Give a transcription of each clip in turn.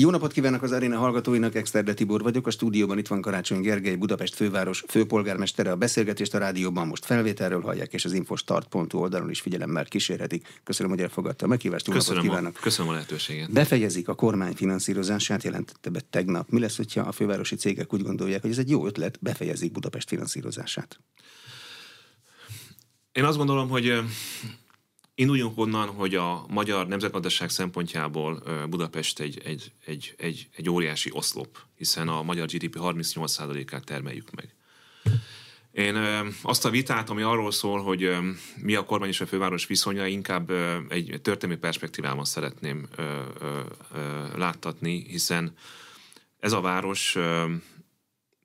Jó napot kívánok az aréna hallgatóinak, Exterde Tibor vagyok, a stúdióban itt van Karácsony Gergely, Budapest főváros főpolgármestere. A beszélgetést a rádióban most felvételről hallják, és az infostart.hu oldalon is figyelemmel kísérhetik. Köszönöm, hogy elfogadta a meghívást. Jó köszönöm napot kívánok. A, köszönöm a lehetőséget. Befejezik a kormány finanszírozását, jelentette be tegnap. Mi lesz, hogyha a fővárosi cégek úgy gondolják, hogy ez egy jó ötlet, befejezik Budapest finanszírozását? Én azt gondolom, hogy Induljunk onnan, hogy a magyar nemzetgazdaság szempontjából Budapest egy, egy, egy, egy, egy óriási oszlop, hiszen a magyar GDP 38%-át termeljük meg. Én azt a vitát, ami arról szól, hogy mi a kormány és a főváros viszonya, inkább egy történelmi perspektívában szeretném láttatni, hiszen ez a város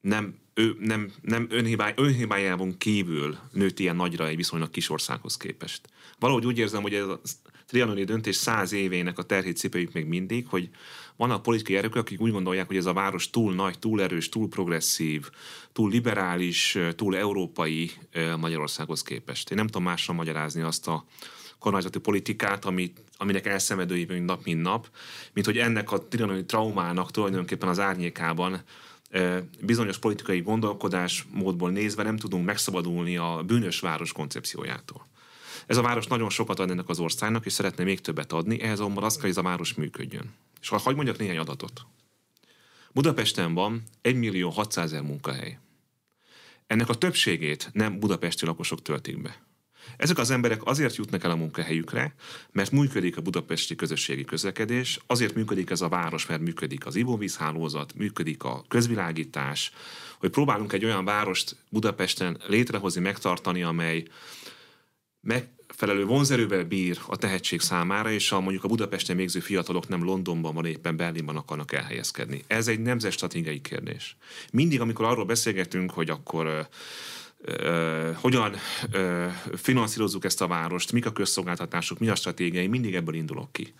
nem, ő, nem, nem önhibály, önhibájában kívül nőtt ilyen nagyra egy viszonylag kis országhoz képest. Valahogy úgy érzem, hogy ez a trianoni döntés száz évének a terhét cipeljük még mindig, hogy vannak politikai erők, akik úgy gondolják, hogy ez a város túl nagy, túl erős, túl progresszív, túl liberális, túl európai Magyarországhoz képest. Én nem tudom másra magyarázni azt a kormányzati politikát, amit, aminek elszenvedői nap, mint nap, mint hogy ennek a trianoni traumának tulajdonképpen az árnyékában bizonyos politikai gondolkodás módból nézve nem tudunk megszabadulni a bűnös város koncepciójától. Ez a város nagyon sokat ad ennek az országnak, és szeretne még többet adni, ehhez azonban az kell, hogy ez a város működjön. És ha hagyd mondjak néhány adatot. Budapesten van 1 millió 600 ezer munkahely. Ennek a többségét nem budapesti lakosok töltik be. Ezek az emberek azért jutnak el a munkahelyükre, mert működik a budapesti közösségi közlekedés, azért működik ez a város, mert működik az ivóvízhálózat, működik a közvilágítás, hogy próbálunk egy olyan várost Budapesten létrehozni, megtartani, amely megfelelő vonzerővel bír a tehetség számára, és a mondjuk a Budapesten végző fiatalok nem Londonban, van éppen Berlinben akarnak elhelyezkedni. Ez egy nemzetstratégiai kérdés. Mindig, amikor arról beszélgetünk, hogy akkor hogyan finanszírozzuk ezt a várost, mik a közszolgáltatások, mi a stratégiai, mindig ebből indulok ki.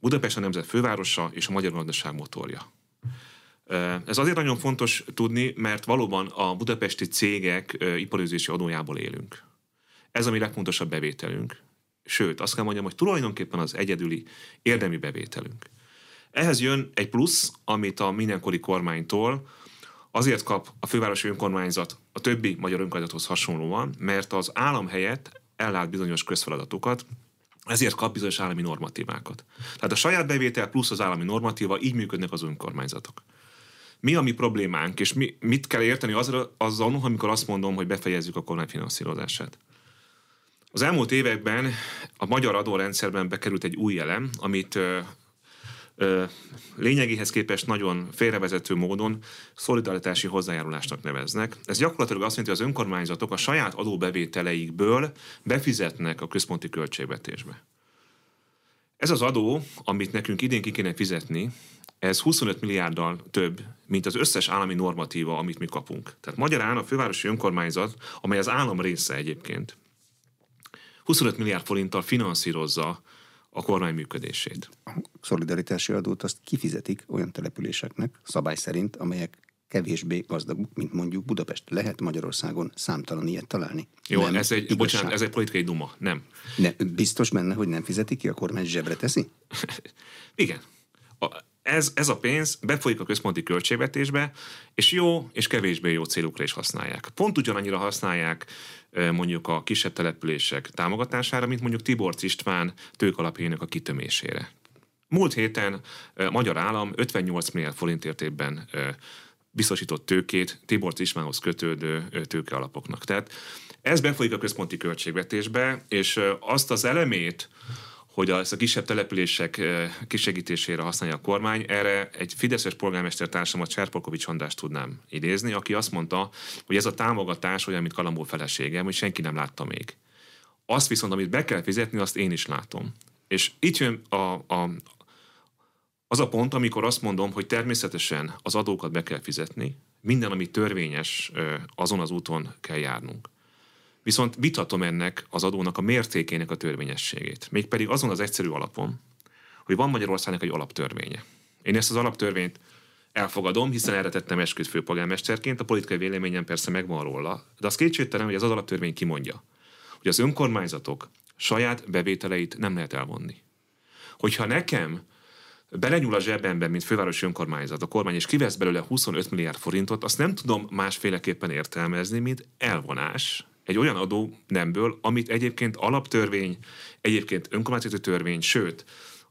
Budapest a nemzet fővárosa és a magyar gazdaság motorja. Ez azért nagyon fontos tudni, mert valóban a budapesti cégek iparőzési adójából élünk. Ez a mi legfontosabb bevételünk. Sőt, azt kell mondjam, hogy tulajdonképpen az egyedüli érdemi bevételünk. Ehhez jön egy plusz, amit a mindenkori kormánytól azért kap a fővárosi önkormányzat a többi magyar önkormányzathoz hasonlóan, mert az állam helyett ellát bizonyos közfeladatokat, ezért kap bizonyos állami normatívákat. Tehát a saját bevétel plusz az állami normatíva, így működnek az önkormányzatok. Mi a mi problémánk, és mi, mit kell érteni azzal, azzal, amikor azt mondom, hogy befejezzük a kormány finanszírozását? Az elmúlt években a magyar adórendszerben bekerült egy új elem, amit lényegéhez képest nagyon félrevezető módon szolidaritási hozzájárulásnak neveznek. Ez gyakorlatilag azt jelenti, hogy az önkormányzatok a saját adóbevételeikből befizetnek a központi költségvetésbe. Ez az adó, amit nekünk idén ki kéne fizetni, ez 25 milliárddal több, mint az összes állami normatíva, amit mi kapunk. Tehát magyarán a fővárosi önkormányzat, amely az állam része egyébként, 25 milliárd forinttal finanszírozza a kormány működését. A szolidaritási adót azt kifizetik olyan településeknek, szabály szerint, amelyek kevésbé gazdagok, mint mondjuk Budapest. Lehet Magyarországon számtalan ilyet találni. Jó, nem ez egy, bocsánat, ez egy politikai duma, nem. Ne, biztos benne, hogy nem fizeti ki, a kormány zsebre teszi? Igen. A, ez, ez a pénz befolyik a központi költségvetésbe, és jó és kevésbé jó célukra is használják. Pont ugyanannyira használják mondjuk a kisebb települések támogatására, mint mondjuk Tibor István tőkalapjainak a kitömésére. Múlt héten magyar állam 58 milliárd forint értékben biztosított tőkét Tibor Istvánhoz kötődő tőkealapoknak. Tehát ez befolyik a központi költségvetésbe, és azt az elemét, hogy ezt a kisebb települések kisegítésére használja a kormány. Erre egy fideszes polgármester társamat Cserpolkovics Andrást tudnám idézni, aki azt mondta, hogy ez a támogatás olyan, mint Kalambó feleségem, hogy senki nem látta még. Azt viszont, amit be kell fizetni, azt én is látom. És itt jön a, a, az a pont, amikor azt mondom, hogy természetesen az adókat be kell fizetni, minden, ami törvényes, azon az úton kell járnunk. Viszont vitatom ennek az adónak a mértékének a törvényességét. Mégpedig azon az egyszerű alapon, hogy van Magyarországnak egy alaptörvénye. Én ezt az alaptörvényt elfogadom, hiszen erre tettem esküt főpolgármesterként, a politikai véleményem persze megvan róla, de az kétségtelen, hogy az alaptörvény kimondja, hogy az önkormányzatok saját bevételeit nem lehet elvonni. Hogyha nekem belenyúl a zsebemben, mint fővárosi önkormányzat, a kormány, és kivesz belőle 25 milliárd forintot, azt nem tudom másféleképpen értelmezni, mint elvonás egy olyan adó nemből, amit egyébként alaptörvény, egyébként önkormányzati törvény, sőt,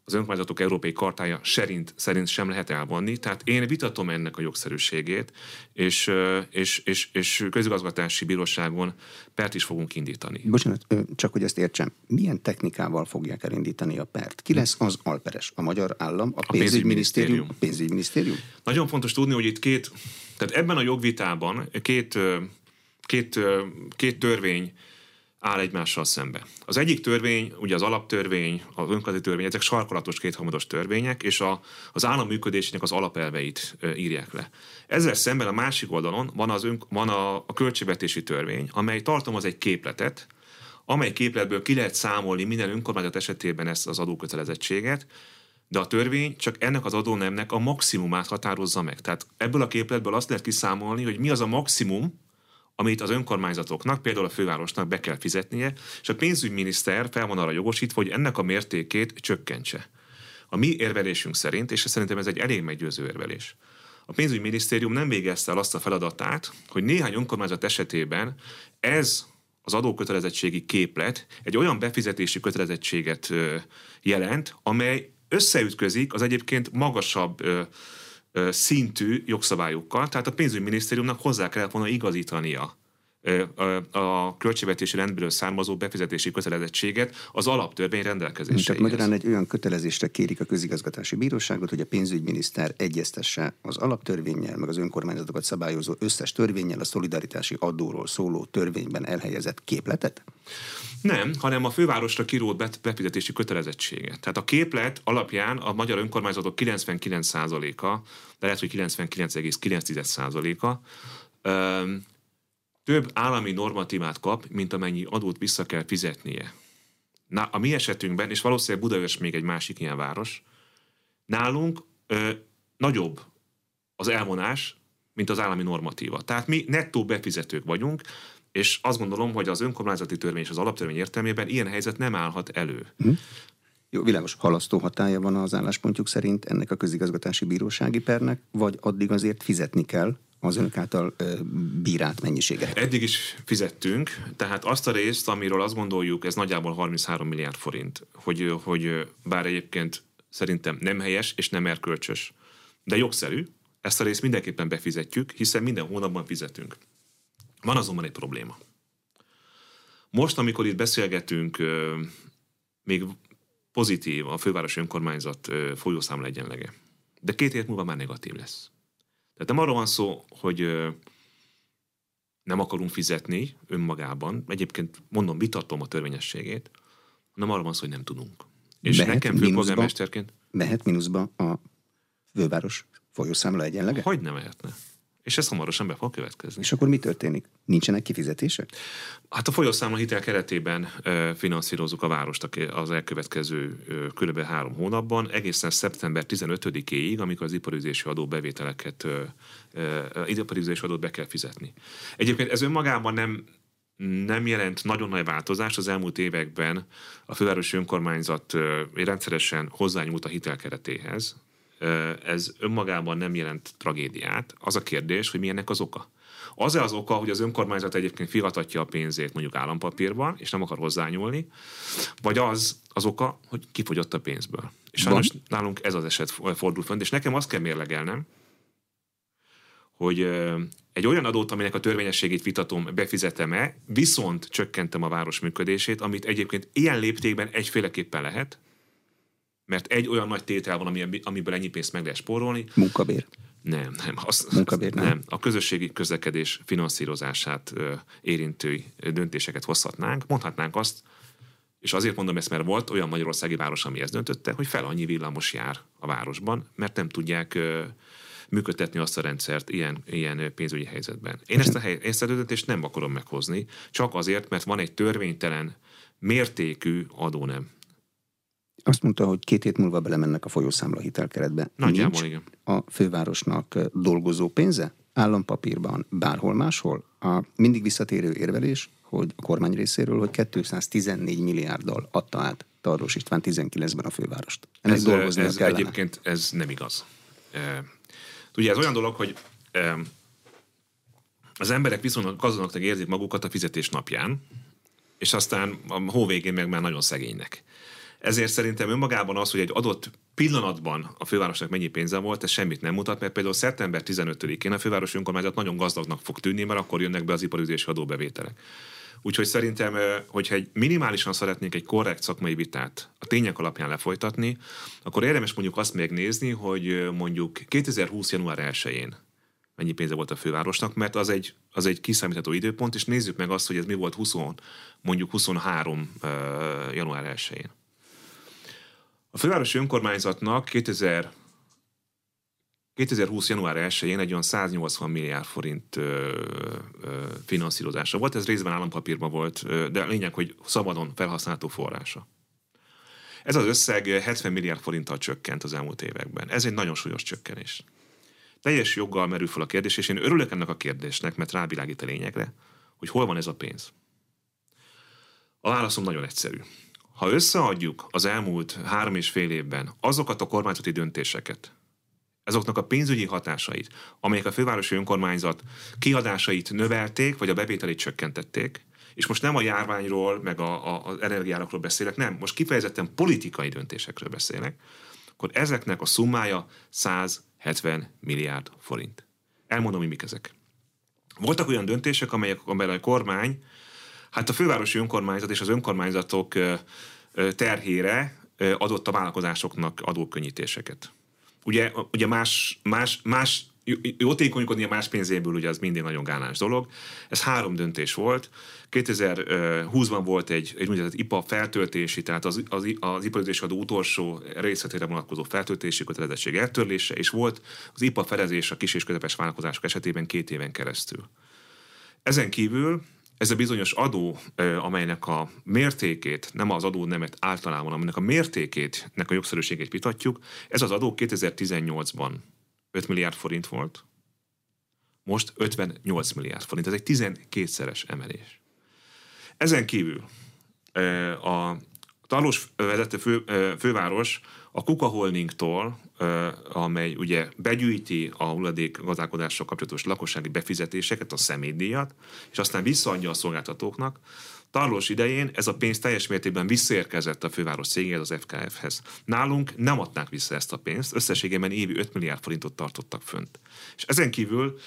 az önkormányzatok európai kartája szerint, szerint sem lehet elvonni. Tehát én vitatom ennek a jogszerűségét, és, és, és, és közigazgatási bíróságon pert is fogunk indítani. Bocsánat, csak hogy ezt értsem. Milyen technikával fogják elindítani a pert? Ki lesz az alperes? A magyar állam? A, a pénzügyminisztérium? A pénzügyminisztérium? Nagyon fontos tudni, hogy itt két, tehát ebben a jogvitában két, két, két törvény áll egymással szembe. Az egyik törvény, ugye az alaptörvény, az önkormányzati törvény, ezek sarkalatos kétharmados törvények, és a, az állam működésének az alapelveit írják le. Ezzel szemben a másik oldalon van, az ön, van a, a költségvetési törvény, amely tartalmaz egy képletet, amely képletből ki lehet számolni minden önkormányzat esetében ezt az adókötelezettséget, de a törvény csak ennek az adónemnek a maximumát határozza meg. Tehát ebből a képletből azt lehet kiszámolni, hogy mi az a maximum, amit az önkormányzatoknak, például a fővárosnak be kell fizetnie, és a pénzügyminiszter fel van arra jogosítva, hogy ennek a mértékét csökkentse. A mi érvelésünk szerint, és szerintem ez egy elég meggyőző érvelés, a pénzügyminisztérium nem végezte el azt a feladatát, hogy néhány önkormányzat esetében ez az adókötelezettségi képlet egy olyan befizetési kötelezettséget jelent, amely összeütközik az egyébként magasabb szintű jogszabályokkal, tehát a pénzügyminisztériumnak hozzá kellett volna igazítania a költségvetési rendből származó befizetési kötelezettséget az alaptörvény rendelkezéseihez. Tehát magyarán egy olyan kötelezésre kérik a közigazgatási bíróságot, hogy a pénzügyminiszter egyeztesse az alaptörvényel, meg az önkormányzatokat szabályozó összes törvényel a szolidaritási adóról szóló törvényben elhelyezett képletet? Nem, hanem a fővárosra kirót befizetési kötelezettséget. Tehát a képlet alapján a magyar önkormányzatok 99%-a, de lehet, hogy 99,9%-a több állami normatívát kap, mint amennyi adót vissza kell fizetnie. Na, a mi esetünkben, és valószínűleg Budapest még egy másik ilyen város, nálunk ö, nagyobb az elvonás, mint az állami normatíva. Tehát mi nettó befizetők vagyunk, és azt gondolom, hogy az önkormányzati törvény és az alaptörvény értelmében ilyen helyzet nem állhat elő. Hm. Jó, világos halasztó hatája van az álláspontjuk szerint ennek a közigazgatási bírósági pernek, vagy addig azért fizetni kell az önök által bírált mennyiséget? Eddig is fizettünk, tehát azt a részt, amiről azt gondoljuk, ez nagyjából 33 milliárd forint, hogy, hogy bár egyébként szerintem nem helyes és nem erkölcsös, de jogszerű, ezt a részt mindenképpen befizetjük, hiszen minden hónapban fizetünk. Van azonban egy probléma. Most, amikor itt beszélgetünk, még pozitív a fővárosi önkormányzat folyószámla egyenlege. De két hét múlva már negatív lesz. Tehát nem arról van szó, hogy nem akarunk fizetni önmagában, egyébként mondom, vitatom a törvényességét, hanem arról van szó, hogy nem tudunk. És Mehet nekem főpolgármesterként... Mehet mínuszba a főváros folyószámla egyenlege? Hogy nem mehetne? És ez hamarosan be fog következni. És akkor mi történik? Nincsenek kifizetések? Hát a folyószámla hitel keretében finanszírozunk a várost az elkövetkező kb. három hónapban, egészen szeptember 15-éig, amikor az iparüzési adó bevételeket, iparüzési adót be kell fizetni. Egyébként ez önmagában nem, nem jelent nagyon nagy változást. Az elmúlt években a fővárosi önkormányzat rendszeresen hozzányúlt a hitelkeretéhez, ez önmagában nem jelent tragédiát. Az a kérdés, hogy milyennek az oka. Az-e az oka, hogy az önkormányzat egyébként fiatatja a pénzét mondjuk állampapírban, és nem akar hozzányúlni, vagy az az oka, hogy kifogyott a pénzből. És sajnos Van? nálunk ez az eset fordul fönt, és nekem azt kell mérlegelnem, hogy egy olyan adót, aminek a törvényességét vitatom, befizetem-e, viszont csökkentem a város működését, amit egyébként ilyen léptékben egyféleképpen lehet, mert egy olyan nagy tétel van, ami, amiből ennyi pénzt meg lehet spórolni. Munkabér. Nem, nem. Az, Munkabér, nem. nem. A közösségi közlekedés finanszírozását érintő döntéseket hozhatnánk. Mondhatnánk azt, és azért mondom ezt, mert volt olyan magyarországi város, ami ezt döntötte, hogy fel annyi villamos jár a városban, mert nem tudják működtetni azt a rendszert ilyen, ilyen pénzügyi helyzetben. Én ezt a, hely, ezt a döntést nem akarom meghozni, csak azért, mert van egy törvénytelen mértékű adónem azt mondta, hogy két hét múlva belemennek a folyószámla hitelkeretbe. Nagyjából Nincs igen. a fővárosnak dolgozó pénze? Állampapírban, bárhol máshol? A mindig visszatérő érvelés, hogy a kormány részéről, hogy 214 milliárddal adta át Tarlós István 19-ben a fővárost. Ennek ez, dolgozni ez kellene. egyébként ez nem igaz. E, ugye ez olyan dolog, hogy e, az emberek viszonylag gazdagnak érzik magukat a fizetés napján, és aztán a hó végén meg már nagyon szegénynek. Ezért szerintem önmagában az, hogy egy adott pillanatban a fővárosnak mennyi pénze volt, ez semmit nem mutat, mert például szeptember 15-én a fővárosi önkormányzat nagyon gazdagnak fog tűnni, mert akkor jönnek be az iparüzési adóbevételek. Úgyhogy szerintem, hogyha egy minimálisan szeretnénk egy korrekt szakmai vitát a tények alapján lefolytatni, akkor érdemes mondjuk azt megnézni, hogy mondjuk 2020. január 1-én mennyi pénze volt a fővárosnak, mert az egy, az egy kiszámítható időpont, és nézzük meg azt, hogy ez mi volt 20, mondjuk 23 január 1-én. A fővárosi önkormányzatnak 2000, 2020. január 1-én egy olyan 180 milliárd forint ö, ö, finanszírozása volt, ez részben állampapírban volt, ö, de a lényeg, hogy szabadon felhasználható forrása. Ez az összeg 70 milliárd forinttal csökkent az elmúlt években. Ez egy nagyon súlyos csökkenés. Teljes joggal merül fel a kérdés, és én örülök ennek a kérdésnek, mert rávilágít a lényegre, hogy hol van ez a pénz. A válaszom nagyon egyszerű. Ha összeadjuk az elmúlt három és fél évben azokat a kormányzati döntéseket, azoknak a pénzügyi hatásait, amelyek a fővárosi önkormányzat kiadásait növelték, vagy a bevételét csökkentették, és most nem a járványról, meg a, a, az energiárakról beszélek, nem, most kifejezetten politikai döntésekről beszélek, akkor ezeknek a summája 170 milliárd forint. Elmondom, hogy mik ezek. Voltak olyan döntések, amelyek, amelyek a kormány, hát a fővárosi önkormányzat és az önkormányzatok terhére adott a vállalkozásoknak adókönnyítéseket. Ugye, ugye más, más, más jótékonykodni a más pénzéből, ugye az mindig nagyon gálás dolog. Ez három döntés volt. 2020-ban volt egy, egy úgynevezett IPA feltöltési, tehát az, az, az iparüzési adó utolsó részletére vonatkozó feltöltési kötelezettség eltörlése, és volt az IPA felezés a kis és közepes vállalkozások esetében két éven keresztül. Ezen kívül ez a bizonyos adó, amelynek a mértékét, nem az adó nemet általában, aminek a mértékét, nek a jogszerűségét vitatjuk, ez az adó 2018-ban 5 milliárd forint volt, most 58 milliárd forint. Ez egy 12-szeres emelés. Ezen kívül a Tarlós vezető fő, főváros a Kuka Holdingtól, amely ugye begyűjti a hulladék gazdálkodással kapcsolatos lakossági befizetéseket, a személydíjat, és aztán visszaadja a szolgáltatóknak, Tarlós idején ez a pénz teljes mértékben visszaérkezett a főváros cégéhez, az FKF-hez. Nálunk nem adták vissza ezt a pénzt, összességében évi 5 milliárd forintot tartottak fönt. És ezen kívül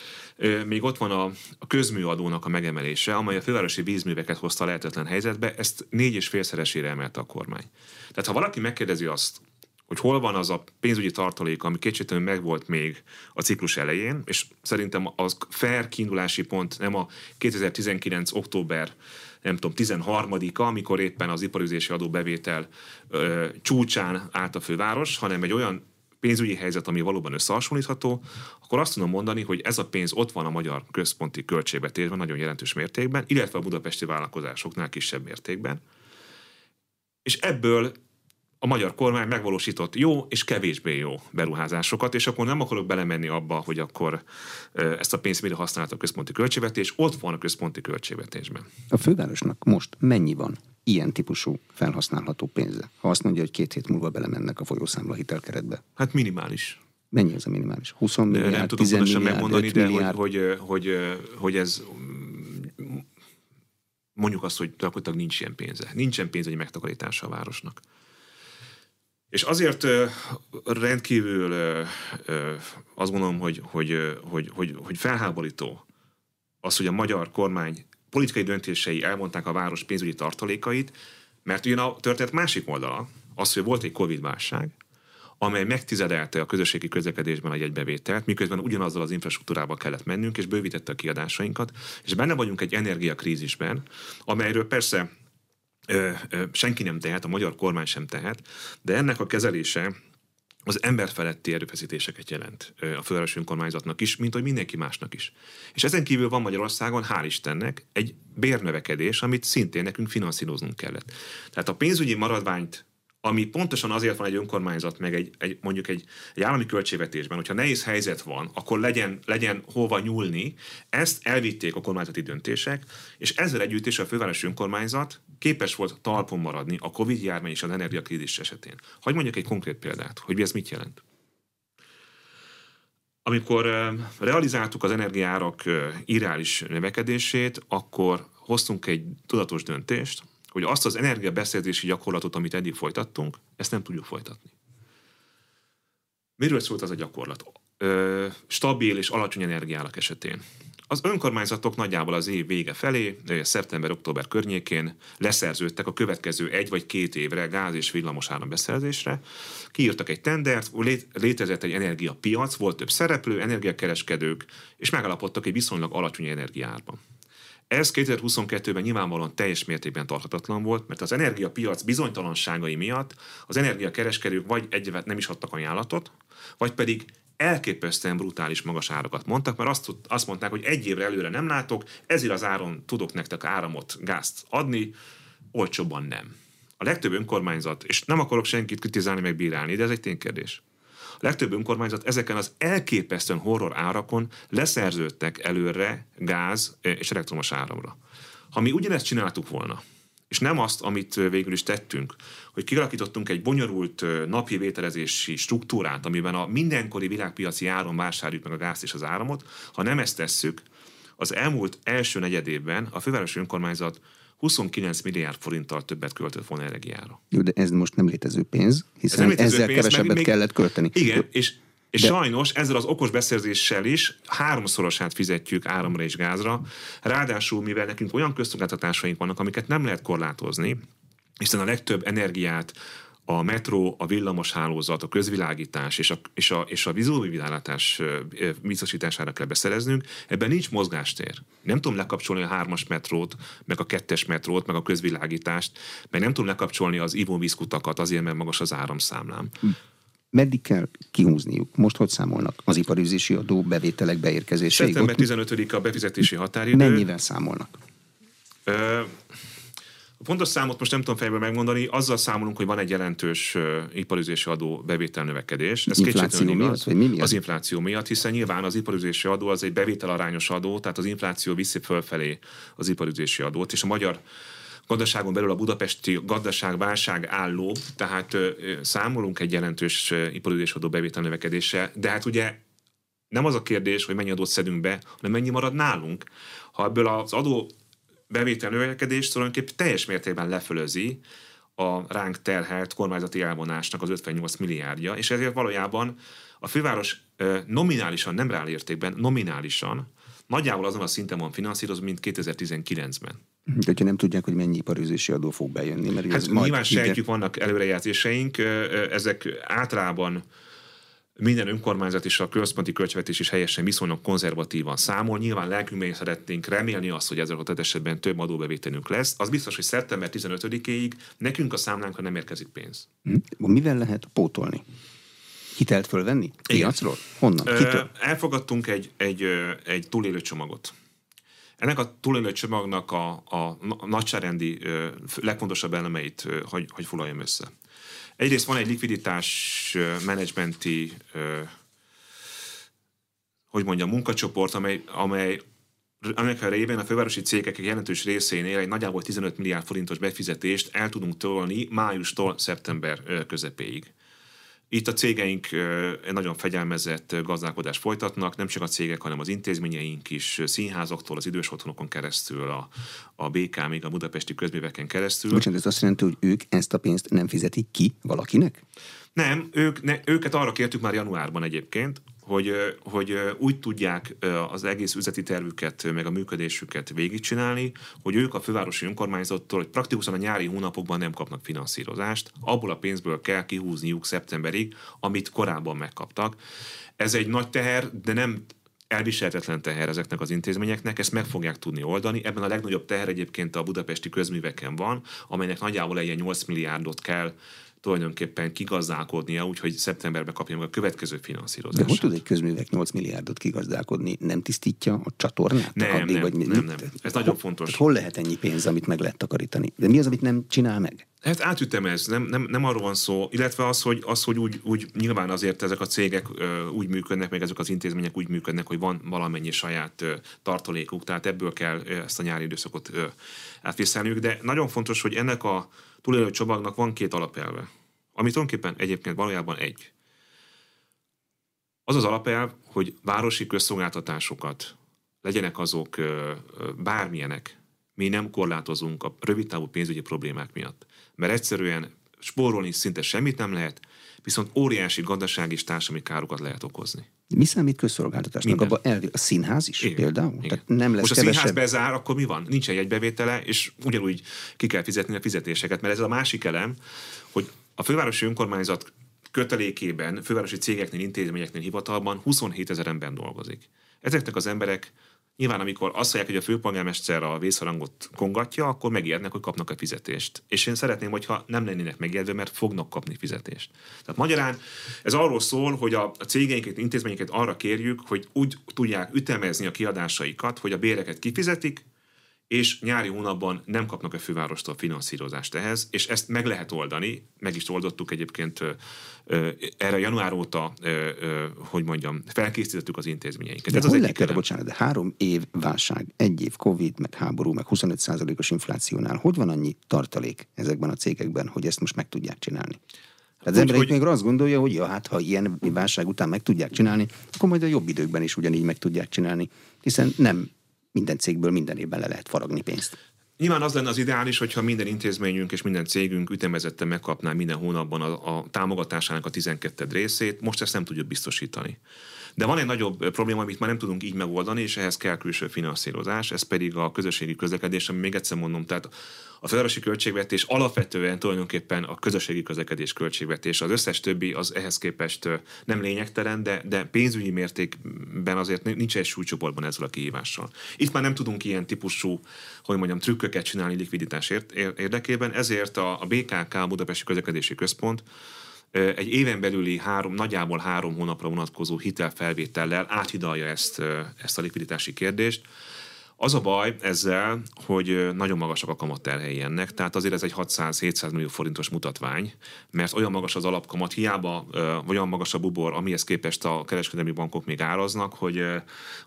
még ott van a, a közműadónak a megemelése, amely a fővárosi vízműveket hozta lehetetlen helyzetbe, ezt négy és félszeresére emelte a kormány. Tehát ha valaki megkérdezi azt, hogy hol van az a pénzügyi tartalék, ami kétségtelenül megvolt még a ciklus elején, és szerintem az fair kiindulási pont nem a 2019. október nem tudom, 13-a, amikor éppen az iparüzési adóbevétel ö, csúcsán állt a főváros, hanem egy olyan pénzügyi helyzet, ami valóban összehasonlítható, akkor azt tudom mondani, hogy ez a pénz ott van a magyar központi költségvetésben nagyon jelentős mértékben, illetve a budapesti vállalkozásoknál kisebb mértékben. És ebből a magyar kormány megvalósított jó és kevésbé jó beruházásokat, és akkor nem akarok belemenni abba, hogy akkor ezt a pénzt mire használta a központi költségvetés, ott van a központi költségvetésben. A fővárosnak most mennyi van ilyen típusú felhasználható pénze? Ha azt mondja, hogy két hét múlva belemennek a folyószámla hitelkeretbe. Hát minimális. Mennyi ez a minimális? 20 milliárd, Nem tudom pontosan megmondani, de hogy, hogy, hogy, hogy ez mondjuk azt, hogy gyakorlatilag nincs ilyen pénze. Nincsen pénzügyi megtakarítása a városnak. És azért rendkívül azt gondolom, hogy, hogy, hogy, hogy, hogy felháborító az, hogy a magyar kormány politikai döntései elmondták a város pénzügyi tartalékait, mert ugyan a történet másik oldala, az, hogy volt egy Covid-válság, amely megtizedelte a közösségi közlekedésben a jegybevételt, miközben ugyanazzal az infrastruktúrába kellett mennünk, és bővítette a kiadásainkat, és benne vagyunk egy energiakrízisben, amelyről persze ö, ö, senki nem tehet, a magyar kormány sem tehet, de ennek a kezelése az emberfeletti erőfeszítéseket jelent a fővárosi önkormányzatnak is, mint hogy mindenki másnak is. És ezen kívül van Magyarországon, hál' Istennek, egy bérnövekedés, amit szintén nekünk finanszíroznunk kellett. Tehát a pénzügyi maradványt ami pontosan azért van egy önkormányzat, meg egy, egy mondjuk egy, egy állami költségvetésben, hogyha nehéz helyzet van, akkor legyen, legyen hova nyúlni, ezt elvitték a kormányzati döntések, és ezzel együtt is a fővárosi önkormányzat képes volt talpon maradni a Covid járvány és az energiakrízis esetén. Hogy mondjak egy konkrét példát, hogy ez mit jelent. Amikor realizáltuk az energiárak irreális növekedését, akkor hoztunk egy tudatos döntést, hogy azt az energiabeszerzési gyakorlatot, amit eddig folytattunk, ezt nem tudjuk folytatni. Miről szólt az a gyakorlat? Ö, stabil és alacsony energiállak esetén. Az önkormányzatok nagyjából az év vége felé, szeptember-október környékén leszerződtek a következő egy vagy két évre gáz és villamos beszerzésre. Kiírtak egy tendert, létezett egy energiapiac, volt több szereplő, energiakereskedők, és megalapodtak egy viszonylag alacsony energiárban. Ez 2022-ben nyilvánvalóan teljes mértékben tarthatatlan volt, mert az energiapiac bizonytalanságai miatt az energiakereskedők vagy egyébként nem is adtak ajánlatot, vagy pedig elképesztően brutális magas árakat mondtak, mert azt, azt mondták, hogy egy évre előre nem látok, ezért az áron tudok nektek áramot, gázt adni, olcsóbban nem. A legtöbb önkormányzat, és nem akarok senkit kritizálni, meg bírálni, de ez egy ténykérdés. A legtöbb önkormányzat ezeken az elképesztően horror árakon leszerződtek előre gáz és elektromos áramra. Ha mi ugyanezt csináltuk volna, és nem azt, amit végül is tettünk, hogy kialakítottunk egy bonyolult napi vételezési struktúrát, amiben a mindenkori világpiaci áron vásároljuk meg a gázt és az áramot, ha nem ezt tesszük, az elmúlt első negyedében a fővárosi önkormányzat 29 milliárd forinttal többet költött volna energiára. Jó, de ez most nem létező pénz, hiszen ez létező ezzel pénz, kevesebbet még, kellett költeni. Igen, és és De... sajnos ezzel az okos beszerzéssel is háromszorosát fizetjük áramra és gázra. Ráadásul, mivel nekünk olyan közszolgáltatásaink vannak, amiket nem lehet korlátozni, hiszen a legtöbb energiát a metró, a villamos hálózat, a közvilágítás és a, és a, és a vizuálvilátás biztosítására kell beszereznünk, ebben nincs mozgástér. Nem tudom lekapcsolni a hármas metrót, meg a kettes metrót, meg a közvilágítást, meg nem tudom lekapcsolni az ivóvízkutakat azért, mert magas az áramszámlám. Hm meddig kell kihúzniuk? Most hogy számolnak az iparüzési adó bevételek beérkezéséig? Szeptember 15 a befizetési határidő. Mennyivel számolnak? Ö, a pontos számot most nem tudom fejből megmondani, azzal számolunk, hogy van egy jelentős iparüzési adó bevétel növekedés. Ez infláció miatt, vagy mi miatt? Az infláció miatt, hiszen nyilván az iparüzési adó az egy bevételarányos adó, tehát az infláció viszi fölfelé az iparüzési adót, és a magyar gazdaságon belül a budapesti gazdaság válság álló, tehát számolunk egy jelentős iparüzésadó bevétel növekedése, de hát ugye nem az a kérdés, hogy mennyi adót szedünk be, hanem mennyi marad nálunk. Ha ebből az adó bevétel növekedés tulajdonképpen teljes mértékben lefölözi a ránk terhelt kormányzati elvonásnak az 58 milliárdja, és ezért valójában a főváros nominálisan, nem reál értékben, nominálisan nagyjából azon a szinten van finanszírozva, mint 2019-ben. De hogyha nem tudják, hogy mennyi iparüzési adó fog bejönni. Mert hát nyilván majd sejtjük, vannak előrejelzéseink, ezek általában minden önkormányzat és a központi költségvetés is helyesen viszonylag konzervatívan számol. Nyilván lelkünkben szeretnénk remélni azt, hogy ezek a esetben több adóbevételünk lesz. Az biztos, hogy szeptember 15-éig nekünk a számlánkra nem érkezik pénz. Hm? Mivel lehet pótolni? Hitelt fölvenni? Piacról? Honnan? Kitől? Elfogadtunk egy, egy, egy túlélő csomagot. Ennek a túlélő csomagnak a, a nagysárendi legfontosabb elemeit, hogy, hogy foglaljam össze. Egyrészt van egy likviditás menedzsmenti hogy mondjam, munkacsoport, amely, amely amelyek a révén a fővárosi cégek jelentős részénél egy nagyjából 15 milliárd forintos befizetést el tudunk tolni májustól szeptember közepéig. Itt a cégeink nagyon fegyelmezett gazdálkodást folytatnak, nem csak a cégek, hanem az intézményeink is, színházaktól, az idős otthonokon keresztül, a, a BK, még a budapesti közműveken keresztül. Bocsánat, ez azt jelenti, hogy ők ezt a pénzt nem fizetik ki valakinek? Nem, ők, ne, őket arra kértük már januárban egyébként, hogy, hogy úgy tudják az egész üzleti tervüket, meg a működésüket végigcsinálni, hogy ők a fővárosi önkormányzattól, hogy praktikusan a nyári hónapokban nem kapnak finanszírozást, abból a pénzből kell kihúzniuk szeptemberig, amit korábban megkaptak. Ez egy nagy teher, de nem elviselhetetlen teher ezeknek az intézményeknek, ezt meg fogják tudni oldani. Ebben a legnagyobb teher egyébként a budapesti közműveken van, amelynek nagyjából egy 8 milliárdot kell tulajdonképpen kigazdálkodnia, úgyhogy szeptemberben kapja meg a következő finanszírozást. De hogy tud egy közművek 8 milliárdot kigazdálkodni? Nem tisztítja a csatornát? Nem, addig, nem, vagy nem, nem. Ez nagyon fontos. Hol lehet ennyi pénz, amit meg lehet takarítani? De mi az, amit nem csinál meg? Hát átütemez, nem, nem, nem arról van szó, illetve az, hogy, az, hogy úgy, úgy nyilván azért ezek a cégek ö, úgy működnek, meg ezek az intézmények úgy működnek, hogy van valamennyi saját ö, tartalékuk, tehát ebből kell ö, ezt a nyári időszakot ö, de nagyon fontos, hogy ennek a túlélő csomagnak van két alapelve, ami tulajdonképpen egyébként valójában egy. Az az alapelv, hogy városi közszolgáltatásokat legyenek azok bármilyenek, mi nem korlátozunk a rövidtávú pénzügyi problémák miatt mert egyszerűen spórolni szinte semmit nem lehet, viszont óriási gazdasági és társadalmi károkat lehet okozni. Mi számít közszolgáltatásnak? Abba el, a színház is igen, például? Igen. Tehát nem lesz Most a kevesebb... színház bezár, akkor mi van? Nincs egy bevétele, és ugyanúgy ki kell fizetni a fizetéseket, mert ez a másik elem, hogy a fővárosi önkormányzat kötelékében, fővárosi cégeknél, intézményeknél, hivatalban 27 ezer ember dolgozik. Ezeknek az emberek Nyilván, amikor azt mondják, hogy a főpolgármester a vészharangot kongatja, akkor megijednek, hogy kapnak a fizetést. És én szeretném, hogyha nem lennének megijedve, mert fognak kapni fizetést. Tehát magyarán ez arról szól, hogy a cégeinket, intézményeket arra kérjük, hogy úgy tudják ütemezni a kiadásaikat, hogy a béreket kifizetik, és nyári hónapban nem kapnak a fővárostól finanszírozást ehhez, és ezt meg lehet oldani, meg is oldottuk egyébként erre január óta, hogy mondjam, felkészítettük az intézményeinket. De Ez az lehet, bocsánat, de három év válság, egy év Covid, meg háború, meg 25%-os inflációnál, hogy van annyi tartalék ezekben a cégekben, hogy ezt most meg tudják csinálni? Tehát az emberek hogy... még azt gondolja, hogy ja, hát ha ilyen válság után meg tudják csinálni, akkor majd a jobb időkben is ugyanígy meg tudják csinálni, hiszen nem minden cégből minden évben le lehet faragni pénzt. Nyilván az lenne az ideális, hogyha minden intézményünk és minden cégünk ütemezetten megkapná minden hónapban a, a támogatásának a 12 részét, most ezt nem tudjuk biztosítani. De van egy nagyobb probléma, amit már nem tudunk így megoldani, és ehhez kell külső finanszírozás, ez pedig a közösségi közlekedés, ami még egyszer mondom, tehát a fővárosi költségvetés alapvetően tulajdonképpen a közösségi közlekedés költségvetés. Az összes többi az ehhez képest nem lényegtelen, de, de pénzügyi mértékben azért nincs egy súlycsoportban ezzel a kihívással. Itt már nem tudunk ilyen típusú, hogy mondjam, trükköket csinálni likviditás érdekében, ezért a, a BKK, Budapesti Közlekedési Központ egy éven belüli három, nagyjából három hónapra vonatkozó hitelfelvétellel áthidalja ezt, ezt a likviditási kérdést. Az a baj ezzel, hogy nagyon magasak a kamatterhelyi ennek, tehát azért ez egy 600-700 millió forintos mutatvány, mert olyan magas az alapkamat, hiába olyan magas a bubor, amihez képest a kereskedelmi bankok még áraznak, hogy,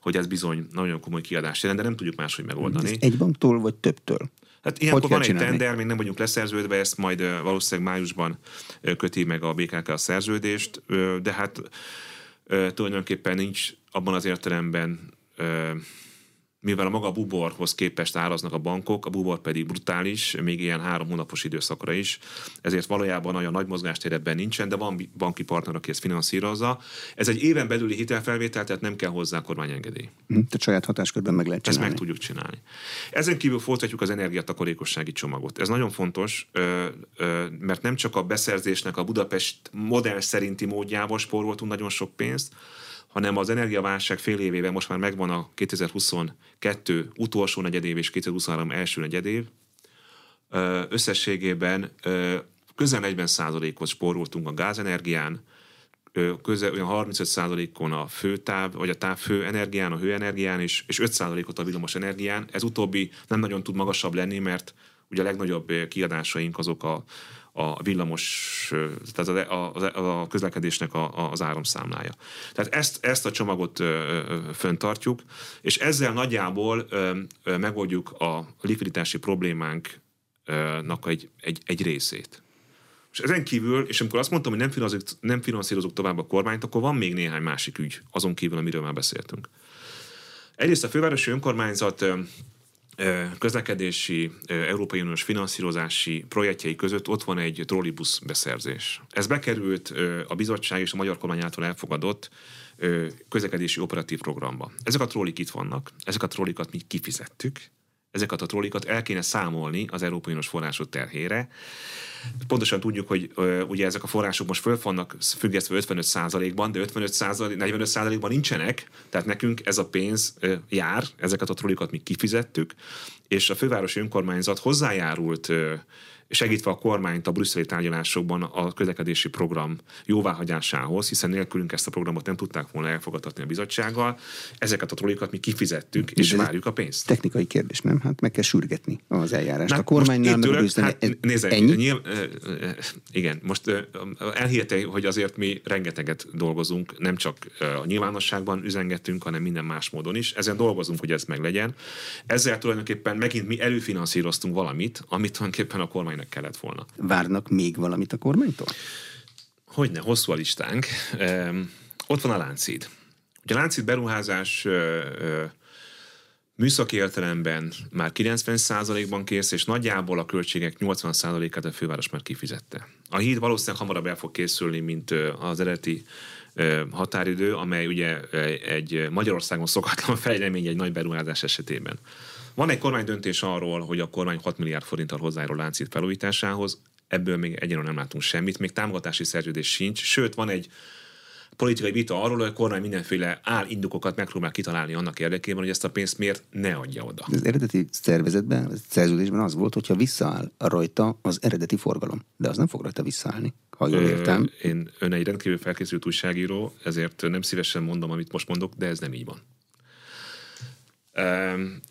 hogy ez bizony nagyon komoly kiadás jelent, de nem tudjuk máshogy megoldani. Ez egy banktól vagy többtől? Hát ilyenkor van egy csinálni? tender, még nem vagyunk leszerződve, ezt majd valószínűleg májusban köti meg a BKK a szerződést, de hát tulajdonképpen nincs abban az értelemben mivel a maga buborhoz képest áraznak a bankok, a bubor pedig brutális, még ilyen három hónapos időszakra is, ezért valójában olyan nagy mozgástér ebben nincsen, de van banki partner, aki ezt finanszírozza. Ez egy éven belüli hitelfelvétel, tehát nem kell hozzá kormányengedély. Hm, tehát saját hatáskörben meg lehet csinálni. Ezt meg tudjuk csinálni. Ezen kívül folytatjuk az energiatakarékossági csomagot. Ez nagyon fontos, mert nem csak a beszerzésnek a Budapest modell szerinti módjával spóroltunk nagyon sok pénzt, hanem az energiaválság fél évében most már megvan a 2022 utolsó negyedév és 2023 első negyedév. Összességében közel 40 ot spóroltunk a gázenergián, közel olyan 35%-on a főtáv, vagy a távfő energián, a hőenergián, és, és 5%-ot a villamos energián. Ez utóbbi nem nagyon tud magasabb lenni, mert ugye a legnagyobb kiadásaink azok a a villamos, tehát a, a, a közlekedésnek a, az áramszámlája. Tehát ezt, ezt a csomagot föntartjuk, és ezzel nagyjából megoldjuk a likviditási problémánknak egy, egy, egy részét. És ezen kívül, és amikor azt mondtam, hogy nem finanszírozunk, nem finanszírozunk tovább a kormányt, akkor van még néhány másik ügy, azon kívül, amiről már beszéltünk. Egyrészt a fővárosi önkormányzat közlekedési, Európai Uniós finanszírozási projektjei között ott van egy trollibusz beszerzés. Ez bekerült a bizottság és a magyar kormány által elfogadott közlekedési operatív programba. Ezek a trollik itt vannak, ezek a trollikat mi kifizettük, ezeket a trollikat el kéne számolni az Európai Uniós források terhére. Pontosan tudjuk, hogy uh, ugye ezek a források most föl vannak függesztve 55%-ban, de 55% 45%-ban nincsenek, tehát nekünk ez a pénz uh, jár, ezeket a trollikat mi kifizettük, és a fővárosi önkormányzat hozzájárult segítve a kormányt a brüsszeli tárgyalásokban a közlekedési program jóváhagyásához, hiszen nélkülünk ezt a programot nem tudták volna elfogadtatni a bizottsággal. Ezeket a trollikat mi kifizettük, és várjuk a pénzt. Technikai kérdés, nem? Hát meg kell sürgetni az eljárást. Hát a kormánynál meg tőled, hát, nézze, ennyi? Nyilv, igen, most elhihette, hogy azért mi rengeteget dolgozunk, nem csak a nyilvánosságban üzengetünk, hanem minden más módon is. Ezen dolgozunk, hogy ez meg legyen. Ezzel tulajdonképpen megint mi előfinanszíroztunk valamit, amit tulajdonképpen a kormány kormánynak kellett volna. Várnak még valamit a kormánytól? Hogyne, hosszú a listánk. Ott van a Láncid. Ugye a Láncid beruházás műszaki értelemben már 90%-ban kész, és nagyjából a költségek 80%-át a főváros már kifizette. A híd valószínűleg hamarabb el fog készülni, mint az eredeti határidő, amely ugye egy Magyarországon szokatlan fejlemény egy nagy beruházás esetében. Van egy kormány döntés arról, hogy a kormány 6 milliárd forinttal hozzájárul láncít felújításához, ebből még egyenlően nem látunk semmit, még támogatási szerződés sincs, sőt van egy politikai vita arról, hogy a kormány mindenféle állindokokat megpróbál kitalálni annak érdekében, hogy ezt a pénzt miért ne adja oda. Az eredeti szervezetben, a szerződésben az volt, hogyha visszaáll rajta az eredeti forgalom. De az nem fog rajta visszaállni, ha jól értem. Ö, én ön egy rendkívül felkészült újságíró, ezért nem szívesen mondom, amit most mondok, de ez nem így van.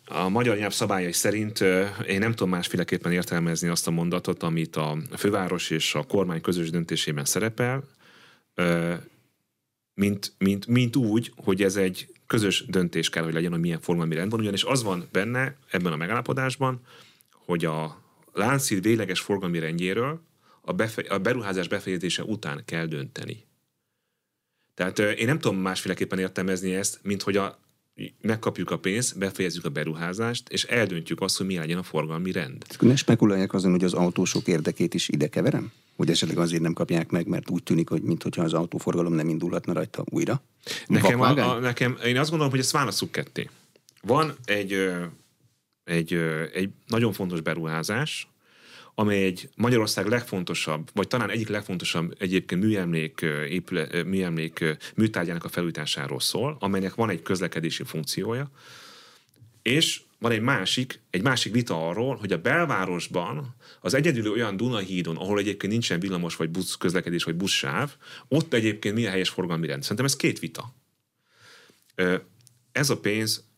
A magyar nyelv szabályai szerint én nem tudom másféleképpen értelmezni azt a mondatot, amit a főváros és a kormány közös döntésében szerepel, mint, mint, mint úgy, hogy ez egy közös döntés kell, hogy legyen, hogy milyen forgalmi rend van, ugyanis az van benne ebben a megállapodásban, hogy a Láncid végleges forgalmi rendjéről a, befe- a beruházás befejezése után kell dönteni. Tehát én nem tudom másféleképpen értelmezni ezt, mint hogy a megkapjuk a pénzt, befejezzük a beruházást, és eldöntjük azt, hogy mi legyen a forgalmi rend. Ne spekulálják azon, hogy az autósok érdekét is ide keverem? Hogy esetleg azért nem kapják meg, mert úgy tűnik, hogy mintha az autóforgalom nem indulhatna rajta újra? Nekem, a, a, nekem én azt gondolom, hogy ezt válaszuk ketté. Van egy, egy, egy nagyon fontos beruházás, amely egy Magyarország legfontosabb, vagy talán egyik legfontosabb egyébként műemlék, épüle, műemlék műtárgyának a felújításáról szól, amelynek van egy közlekedési funkciója, és van egy másik, egy másik vita arról, hogy a belvárosban az egyedül olyan Dunahídon, ahol egyébként nincsen villamos vagy busz közlekedés vagy buszsáv, ott egyébként mi a helyes forgalmi rend. Szerintem ez két vita. Ez a pénz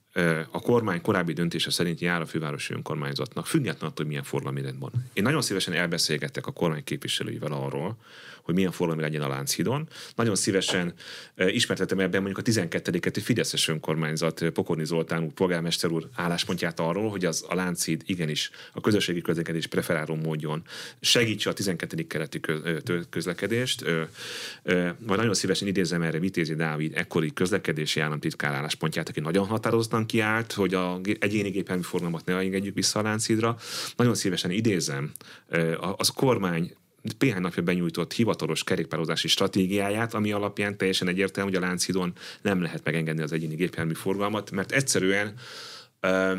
a kormány korábbi döntése szerint jár a fővárosi önkormányzatnak, függetlenül attól, hogy milyen forgalmi rend. Én nagyon szívesen elbeszélgettek a kormány képviselőivel arról, hogy milyen forgalmi legyen a Lánchidon. Nagyon szívesen ismertetem ebben mondjuk a 12 egy Fideszes önkormányzat Pokorni Zoltán úr, polgármester úr álláspontját arról, hogy az a Lánchíd igenis a közösségi közlekedés preferáló módjon segítse a 12. keleti közlekedést. Majd nagyon szívesen idézem erre Vitézi Dávid ekkori közlekedési államtitkár álláspontját, aki nagyon határozottan kiállt, hogy a egyéni gépjármű forgalmat ne engedjük vissza a Lánchídra. Nagyon szívesen idézem az kormány néhány napja benyújtott hivatalos kerékpározási stratégiáját, ami alapján teljesen egyértelmű, hogy a Lánchidon nem lehet megengedni az egyéni gépjármű forgalmat, mert egyszerűen uh,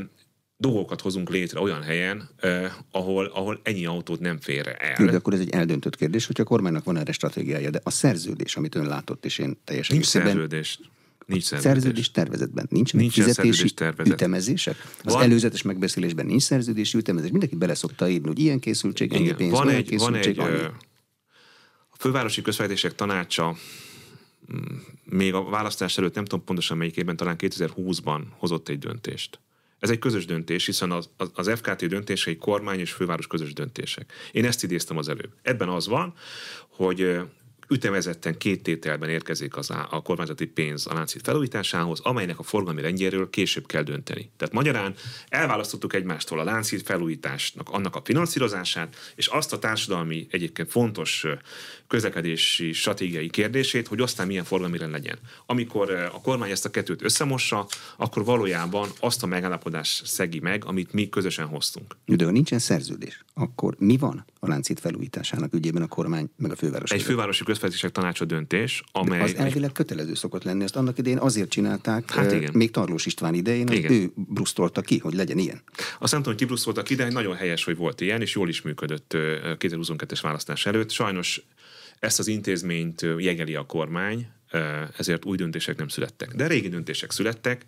dolgokat hozunk létre olyan helyen, uh, ahol, ahol ennyi autót nem fér el. de akkor ez egy eldöntött kérdés, hogy a kormánynak van erre stratégiája, de a szerződés, amit ön látott, és én teljesen Nincs szerződés. Nincs szerződés. szerződés tervezetben nincs, nincs fizetési tervezet. ütemezések. Az van. előzetes megbeszélésben nincs szerződési ütemezés. Mindenki bele szokta írni, hogy ilyen készültség, ennyi pénz, van egy, van egy, annyi. A fővárosi közveitések tanácsa mm, még a választás előtt, nem tudom pontosan melyikében, talán 2020-ban hozott egy döntést. Ez egy közös döntés, hiszen az, az FKT döntései kormány és főváros közös döntések. Én ezt idéztem az előbb. Ebben az van, hogy ütemezetten két tételben érkezik az a, kormányzati pénz a láncít felújításához, amelynek a forgalmi rendjéről később kell dönteni. Tehát magyarán elválasztottuk egymástól a láncít felújításnak, annak a finanszírozását, és azt a társadalmi egyébként fontos közlekedési stratégiai kérdését, hogy aztán milyen forgalmi rend legyen. Amikor a kormány ezt a kettőt összemossa, akkor valójában azt a megállapodást szegi meg, amit mi közösen hoztunk. De ha nincsen szerződés, akkor mi van a láncít felújításának ügyében a kormány meg a főváros? Egy fővárosi közvetések tanácsa döntés, amely... De az elvileg kötelező szokott lenni, ezt annak idején azért csinálták, hát igen. még Tarlós István idején, hogy igen. ő brusztolta ki, hogy legyen ilyen. Azt nem tudom, hogy ki brusztolta ki, de nagyon helyes, hogy volt ilyen, és jól is működött 2022-es választás előtt. Sajnos ezt az intézményt jegeli a kormány, ezért új döntések nem születtek. De régi döntések születtek,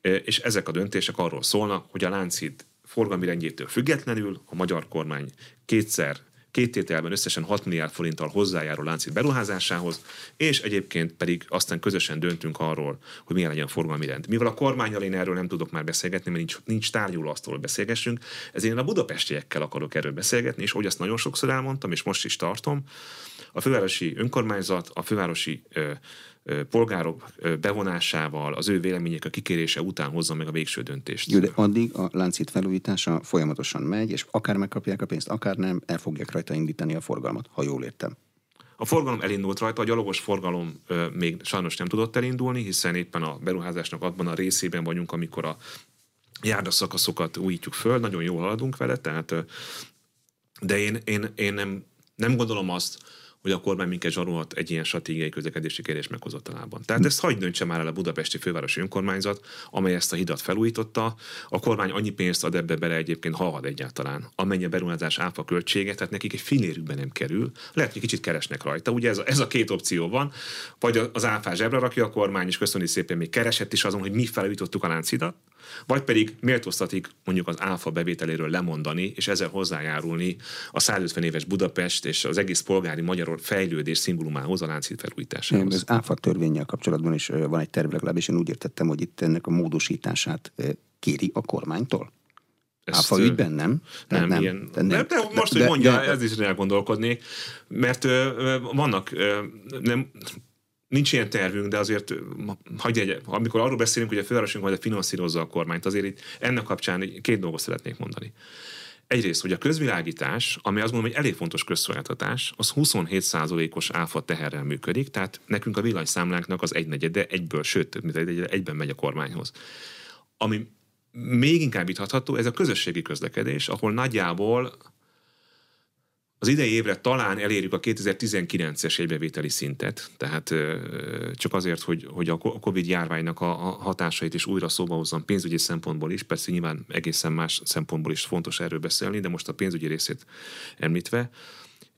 és ezek a döntések arról szólnak, hogy a Láncid forgalmi rendjétől függetlenül a magyar kormány kétszer két tételben összesen 6 milliárd forinttal hozzájárul láncít beruházásához, és egyébként pedig aztán közösen döntünk arról, hogy milyen legyen a forgalmi rend. Mivel a kormányjal én erről nem tudok már beszélgetni, mert nincs, nincs tárgyuló asztalról beszélgessünk, ezért én a budapestiekkel akarok erről beszélgetni, és hogy azt nagyon sokszor elmondtam, és most is tartom, a fővárosi önkormányzat, a fővárosi ö, polgárok bevonásával, az ő vélemények a kikérése után hozza meg a végső döntést. Jó, de addig a láncít felújítása folyamatosan megy, és akár megkapják a pénzt, akár nem, el fogják rajta indítani a forgalmat, ha jól értem. A forgalom elindult rajta, a gyalogos forgalom ö, még sajnos nem tudott elindulni, hiszen éppen a beruházásnak abban a részében vagyunk, amikor a járdaszakaszokat újítjuk föl, nagyon jól haladunk vele, tehát de én, én, én nem, nem gondolom azt, hogy a kormány minket zsarolhat egy ilyen stratégiai közlekedési kérdés meghozatalában. Tehát ezt hagyd döntse már el a budapesti fővárosi önkormányzat, amely ezt a hidat felújította. A kormány annyi pénzt ad ebbe bele egyébként, ha ad egyáltalán, amennyi a beruházás áfa költsége, tehát nekik egy finérükben nem kerül. Lehet, hogy kicsit keresnek rajta. Ugye ez a, ez a két opció van, vagy az áfás zsebre rakja a kormány, és köszöni szépen még keresett is azon, hogy mi felújítottuk a láncidat, vagy pedig méltóztatik mondjuk az áfa bevételéről lemondani, és ezzel hozzájárulni a 150 éves Budapest és az egész polgári magyar fejlődés szimbólumához, a láncít felújításához. Az áfa törvényel kapcsolatban is van egy terv, legalábbis én úgy értettem, hogy itt ennek a módosítását kéri a kormánytól. Ezt, áfa ügyben nem? Nem, nem, ilyen, nem, nem, de most, hogy mondja, de, ez is elgondolkodnék, mert ö, vannak, ö, nem, Nincs ilyen tervünk, de azért, hagyj egy, amikor arról beszélünk, hogy a fővárosunk majd finanszírozza a kormányt, azért itt ennek kapcsán két dolgot szeretnék mondani. Egyrészt, hogy a közvilágítás, ami azt mondom, hogy elég fontos közszolgáltatás, az 27%-os áfa teherrel működik, tehát nekünk a villanyszámlánknak az egynegyede egyből, sőt, mint egy egyben megy a kormányhoz. Ami még inkább vitatható, ez a közösségi közlekedés, ahol nagyjából az idei évre talán elérjük a 2019-es egybevételi szintet, tehát csak azért, hogy, hogy a Covid járványnak a hatásait is újra szóba hozzam pénzügyi szempontból is, persze nyilván egészen más szempontból is fontos erről beszélni, de most a pénzügyi részét említve,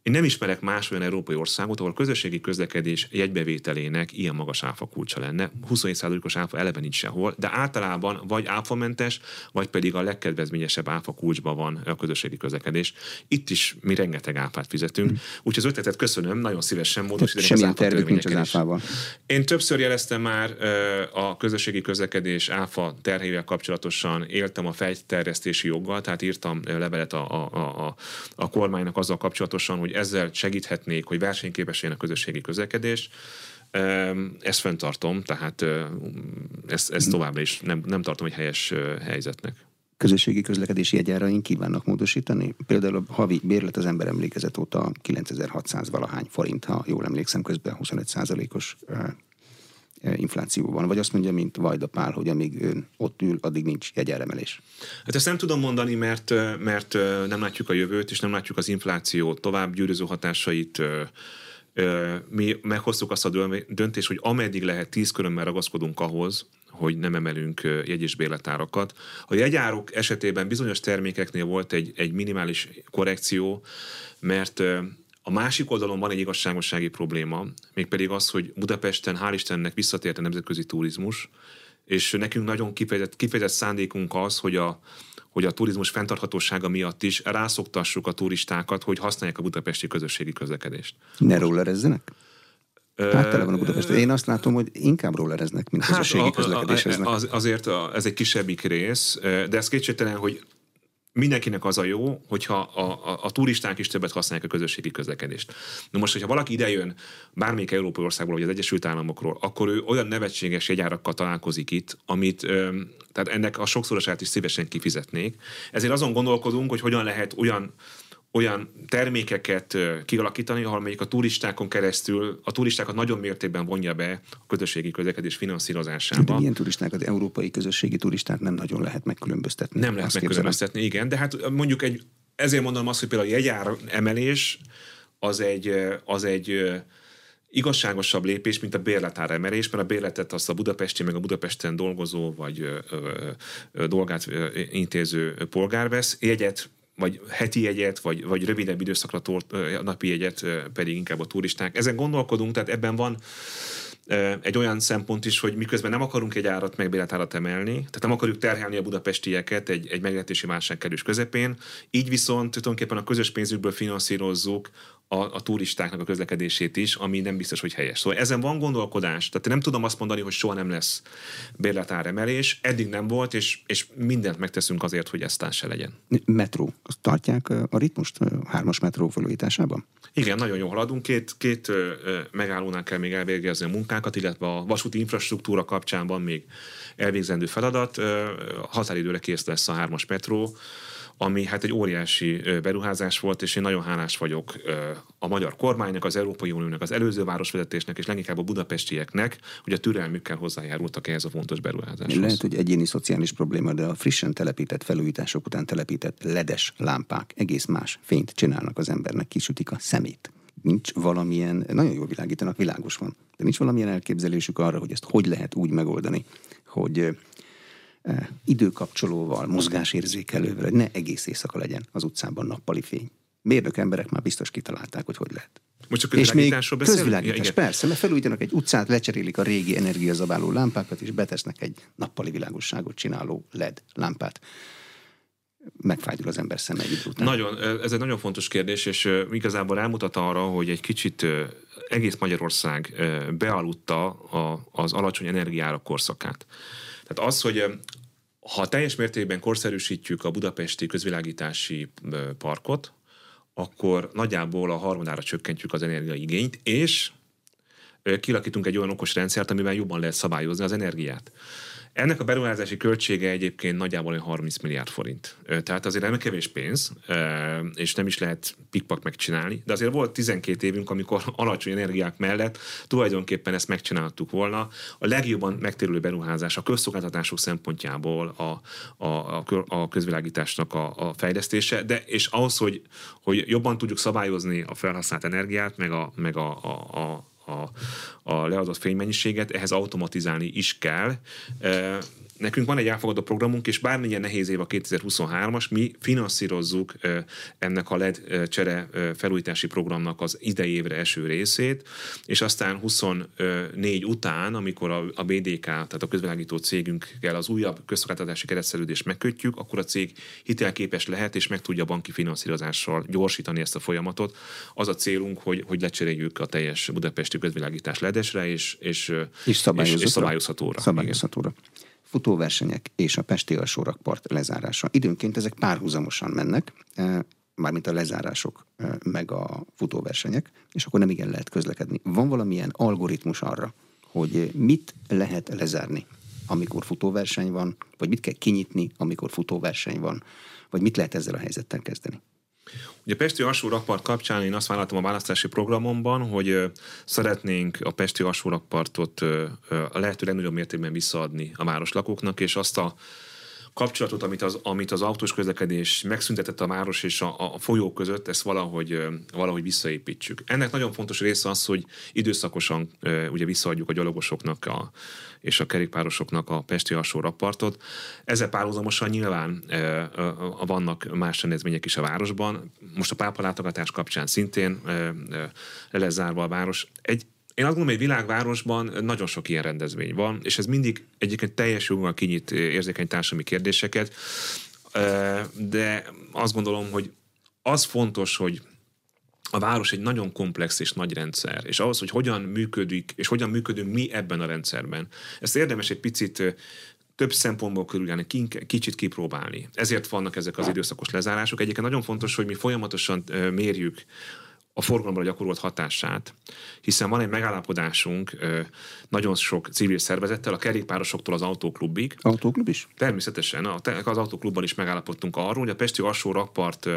én nem ismerek más olyan európai országot, ahol a közösségi közlekedés jegybevételének ilyen magas áfa kulcsa lenne. 27%-os áfa eleve nincs sehol, de általában vagy áfamentes, vagy pedig a legkedvezményesebb áfa kulcsban van a közösségi közlekedés. Itt is mi rengeteg áfát fizetünk, mm. úgyhogy az ötletet köszönöm, nagyon szívesen módosítani Semmilyen tervük nincs az áfával. Én többször jeleztem már a közösségi közlekedés áfa terhével kapcsolatosan, éltem a fejterjesztési joggal, tehát írtam levelet a, a, a, a kormánynak azzal kapcsolatosan, hogy hogy ezzel segíthetnék, hogy versenyképes a közösségi közlekedés. Ezt fenntartom, tehát ezt, ezt továbbra is nem, nem tartom egy helyes helyzetnek közösségi közlekedési jegyáraink kívánnak módosítani. Például a havi bérlet az ember emlékezet óta 9600 valahány forint, ha jól emlékszem, közben 25 os infláció van. Vagy azt mondja, mint Vajda Pál, hogy amíg ön ott ül, addig nincs jegyáremelés. Hát ezt nem tudom mondani, mert, mert nem látjuk a jövőt, és nem látjuk az infláció tovább gyűrűző hatásait mi meghoztuk azt a döntést, hogy ameddig lehet tíz körömmel ragaszkodunk ahhoz, hogy nem emelünk jegy- és bérletárakat. A jegyárok esetében bizonyos termékeknél volt egy, egy minimális korrekció, mert a másik oldalon van egy igazságossági probléma, mégpedig az, hogy Budapesten hál' Istennek visszatért a nemzetközi turizmus, és nekünk nagyon kifejezett, kifejezett szándékunk az, hogy a, hogy a turizmus fenntarthatósága miatt is rászoktassuk a turistákat, hogy használják a budapesti közösségi közlekedést. Ne rollerezzenek? Hát tele van a Budapest. Én azt látom, hogy inkább rollereznek, mint hát közösségi közlekedéseznek. Az, azért a, ez egy kisebbik rész, de ez kétségtelen, hogy mindenkinek az a jó, hogyha a, a, a turisták is többet használják a közösségi közlekedést. Na most, hogyha valaki idejön bármelyik európai országból, vagy az Egyesült Államokról, akkor ő olyan nevetséges jegyárakkal találkozik itt, amit, tehát ennek a sokszorosát is szívesen kifizetnék. Ezért azon gondolkodunk, hogy hogyan lehet olyan olyan termékeket kialakítani, ahol melyik a turistákon keresztül a turistákat nagyon mértékben vonja be a közösségi közlekedés finanszírozásába. De milyen turistákat? Európai közösségi turistát nem nagyon lehet megkülönböztetni. Nem lehet megkülönböztetni, igen, de hát mondjuk egy, ezért mondom azt, hogy például a jegyár emelés az egy, az egy igazságosabb lépés, mint a bérletár emelés, mert a bérletet azt a budapesti, meg a Budapesten dolgozó, vagy ö, ö, dolgát ö, intéző polgár vesz, jegyet vagy heti jegyet, vagy, vagy rövidebb időszakra tort, napi jegyet pedig inkább a turisták. Ezen gondolkodunk, tehát ebben van egy olyan szempont is, hogy miközben nem akarunk egy árat megbéletárat emelni, tehát nem akarjuk terhelni a budapestieket egy, egy meglehetési válság kerülés közepén, így viszont tulajdonképpen a közös pénzükből finanszírozzuk a, a turistáknak a közlekedését is, ami nem biztos, hogy helyes. Szóval ezen van gondolkodás. Tehát nem tudom azt mondani, hogy soha nem lesz bérletáremelés. Eddig nem volt, és, és mindent megteszünk azért, hogy ezt se legyen. Metró. Azt tartják a ritmust a hármas metró felújításában? Igen, nagyon jól haladunk. Két, két megállónál kell még elvégezni a munkákat, illetve a vasúti infrastruktúra kapcsán van még elvégzendő feladat. Határidőre kész lesz a hármas metró ami hát egy óriási beruházás volt, és én nagyon hálás vagyok a magyar kormánynak, az Európai Uniónak, az előző városvezetésnek, és leginkább a budapestieknek, hogy a türelmükkel hozzájárultak ehhez a fontos beruházáshoz. Lehet, hogy egyéni szociális probléma, de a frissen telepített felújítások után telepített ledes lámpák egész más fényt csinálnak az embernek, kisütik a szemét nincs valamilyen, nagyon jól világítanak, világos van, de nincs valamilyen elképzelésük arra, hogy ezt hogy lehet úgy megoldani, hogy időkapcsolóval, mozgásérzékelővel, hogy ne egész éjszaka legyen az utcában nappali fény. Mérnök emberek már biztos kitalálták, hogy hogy lehet. Most csak és még közvilágítás, ja, persze, mert felújítanak egy utcát, lecserélik a régi energiazabáló lámpákat, és betesznek egy nappali világosságot csináló LED lámpát megfájdul az ember szeme egy után. Nagyon, ez egy nagyon fontos kérdés, és igazából rámutat arra, hogy egy kicsit egész Magyarország bealudta az alacsony energiára korszakát. Tehát az, hogy ha teljes mértékben korszerűsítjük a budapesti közvilágítási parkot, akkor nagyjából a harmadára csökkentjük az energiaigényt, és kilakítunk egy olyan okos rendszert, amivel jobban lehet szabályozni az energiát. Ennek a beruházási költsége egyébként nagyjából 30 milliárd forint. Tehát azért nem kevés pénz, és nem is lehet pikpak megcsinálni, de azért volt 12 évünk, amikor alacsony energiák mellett tulajdonképpen ezt megcsináltuk volna. A legjobban megtérülő beruházás a közszolgáltatások szempontjából a, a, a közvilágításnak a, a fejlesztése, de és ahhoz, hogy, hogy jobban tudjuk szabályozni a felhasznált energiát, meg a, meg a, a, a a, a leadott fénymennyiséget, ehhez automatizálni is kell. Nekünk van egy elfogadó programunk, és bármilyen nehéz év a 2023-as, mi finanszírozzuk ennek a LED csere felújítási programnak az idei évre eső részét, és aztán 24 után, amikor a, BDK, tehát a közvilágító cégünkkel az újabb közszolgáltatási keretszerződést megkötjük, akkor a cég hitelképes lehet, és meg tudja banki finanszírozással gyorsítani ezt a folyamatot. Az a célunk, hogy, hogy lecseréljük a teljes budapesti közvilágítás ledesre, és, és, és, szabályozhatóra. és, szabályozhatóra. szabályozhatóra futóversenyek és a Pesti alsórakpart lezárása. Időnként ezek párhuzamosan mennek, e, mármint a lezárások e, meg a futóversenyek, és akkor nem igen lehet közlekedni. Van valamilyen algoritmus arra, hogy mit lehet lezárni, amikor futóverseny van, vagy mit kell kinyitni, amikor futóverseny van, vagy mit lehet ezzel a helyzettel kezdeni? Ugye a Pesti alsó rakpart kapcsán én azt vállaltam a választási programomban, hogy szeretnénk a Pesti alsó rakpartot a lehető legnagyobb mértékben visszaadni a városlakóknak, és azt a kapcsolatot, amit az, amit az autós közlekedés megszüntetett a város és a, a folyó között, ezt valahogy, valahogy visszaépítsük. Ennek nagyon fontos része az, hogy időszakosan ugye visszaadjuk a gyalogosoknak a, és a kerékpárosoknak a Pesti alsó rappartot. Ezzel párhuzamosan nyilván vannak más rendezvények is a városban. Most a pápa látogatás kapcsán szintén le lesz zárva a város. Egy én azt gondolom, hogy világvárosban nagyon sok ilyen rendezvény van, és ez mindig egyébként teljes joggal kinyit érzékeny társadalmi kérdéseket, de azt gondolom, hogy az fontos, hogy a város egy nagyon komplex és nagy rendszer, és ahhoz, hogy hogyan működik, és hogyan működünk mi ebben a rendszerben. Ezt érdemes egy picit több szempontból körüljárni, kicsit kipróbálni. Ezért vannak ezek az időszakos lezárások. Egyébként nagyon fontos, hogy mi folyamatosan mérjük a forgalomra gyakorolt hatását, hiszen van egy megállapodásunk nagyon sok civil szervezettel, a kerékpárosoktól az autóklubig. Autóklub is? Természetesen. Az autóklubban is megállapodtunk arról, hogy a Pesti alsó rakpart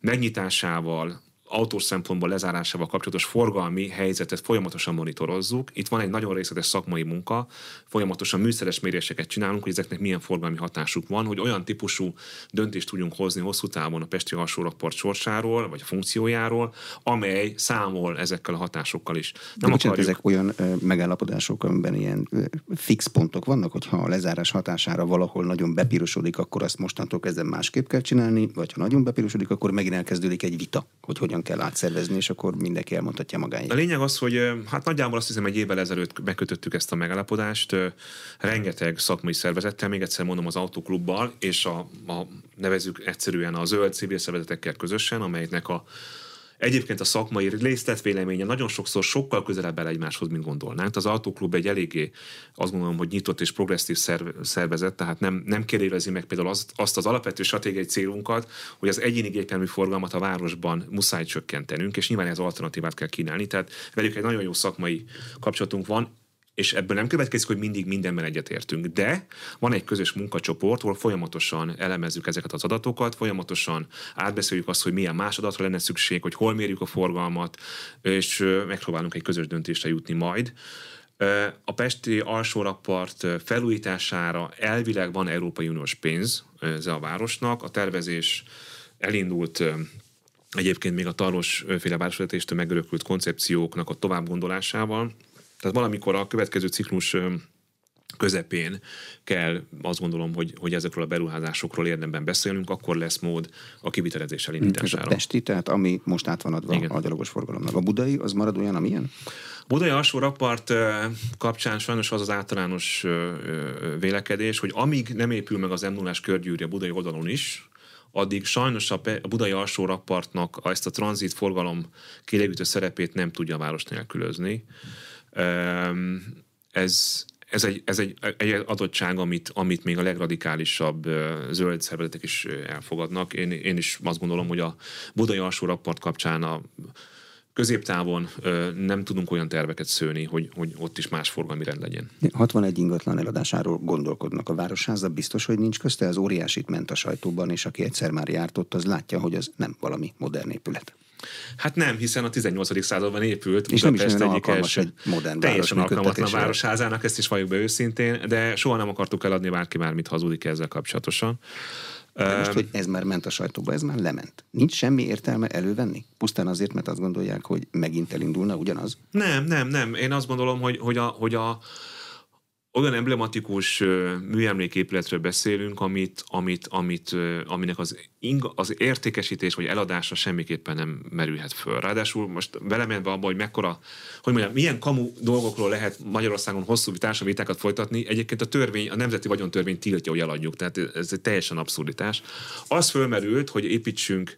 megnyitásával, autós szempontból lezárásával kapcsolatos forgalmi helyzetet folyamatosan monitorozzuk. Itt van egy nagyon részletes szakmai munka, folyamatosan műszeres méréseket csinálunk, hogy ezeknek milyen forgalmi hatásuk van, hogy olyan típusú döntést tudjunk hozni hosszú távon a Pesti alsórakpart sorsáról, vagy a funkciójáról, amely számol ezekkel a hatásokkal is. Nem De akarjuk... ezek olyan ö, megállapodások, amiben ilyen ö, fix pontok vannak, hogyha a lezárás hatására valahol nagyon bepirosodik, akkor azt mostantól kezdve másképp kell csinálni, vagy ha nagyon bepirosodik, akkor megint elkezdődik egy vita, hogy hogyan kell átszervezni, és akkor mindenki elmondhatja magáét. A lényeg az, hogy hát nagyjából azt hiszem egy évvel ezelőtt megkötöttük ezt a megállapodást, rengeteg szakmai szervezettel, még egyszer mondom az autóklubbal, és a, a nevezük egyszerűen a zöld civil szervezetekkel közösen, amelynek a Egyébként a szakmai véleménye nagyon sokszor sokkal közelebb el egymáshoz, mint gondolnánk. Az autóklub egy eléggé azt gondolom, hogy nyitott és progresszív szervezet, tehát nem, nem kérdezi meg például azt, azt az alapvető stratégiai célunkat, hogy az egyéni gépjármű forgalmat a városban muszáj csökkentenünk, és nyilván ez alternatívát kell kínálni. Tehát velük egy nagyon jó szakmai kapcsolatunk van és ebből nem következik, hogy mindig mindenben egyetértünk. De van egy közös munkacsoport, ahol folyamatosan elemezzük ezeket az adatokat, folyamatosan átbeszéljük azt, hogy milyen más adatra lenne szükség, hogy hol mérjük a forgalmat, és megpróbálunk egy közös döntésre jutni majd. A Pesti alsórapart felújítására elvileg van Európai Uniós pénz ez a városnak. A tervezés elindult egyébként még a Tarlos féle városvezetéstől megörökült koncepcióknak a továbbgondolásával, tehát valamikor a következő ciklus közepén kell azt gondolom, hogy, hogy ezekről a beruházásokról érdemben beszélünk, akkor lesz mód a kivitelezés elindítására. Ez a Pesti, tehát ami most át van adva Igen. a gyalogos forgalomnak. A budai, az marad olyan, amilyen? Budai alsó rapart kapcsán sajnos az az általános vélekedés, hogy amíg nem épül meg az m 0 körgyűrű a budai oldalon is, addig sajnos a, budai alsó rappartnak ezt a tranzit forgalom kilégítő szerepét nem tudja a város nélkülözni. Ez, ez egy, ez egy, egy adottság, amit, amit még a legradikálisabb zöld szervezetek is elfogadnak. Én, én is azt gondolom, hogy a budai alsó rapport kapcsán a középtávon nem tudunk olyan terveket szőni, hogy, hogy ott is más forgalmi rend legyen. 61 ingatlan eladásáról gondolkodnak a Városháza, biztos, hogy nincs közte, az óriásit ment a sajtóban, és aki egyszer már járt ott, az látja, hogy az nem valami modern épület. Hát nem, hiszen a 18. században épült és Budapest nem is egyik első. Egy modern teljesen alkalmatlan városházának, ezt is valljuk be őszintén, de soha nem akartuk eladni bárki már mit hazudik ezzel kapcsolatosan. De most, hogy ez már ment a sajtóba, ez már lement. Nincs semmi értelme elővenni? Pusztán azért, mert azt gondolják, hogy megint elindulna ugyanaz? Nem, nem, nem. Én azt gondolom, hogy, hogy, a, hogy a, olyan emblematikus műemléképületről beszélünk, amit, amit, amit, aminek az, ing, az értékesítés vagy eladása semmiképpen nem merülhet föl. Ráadásul most belemenve abba, hogy mekkora, hogy mondjam, milyen kamu dolgokról lehet Magyarországon hosszú társadalmi vitákat folytatni, egyébként a törvény, a nemzeti vagyontörvény tiltja, hogy eladjuk, tehát ez egy teljesen abszurditás. Az fölmerült, hogy építsünk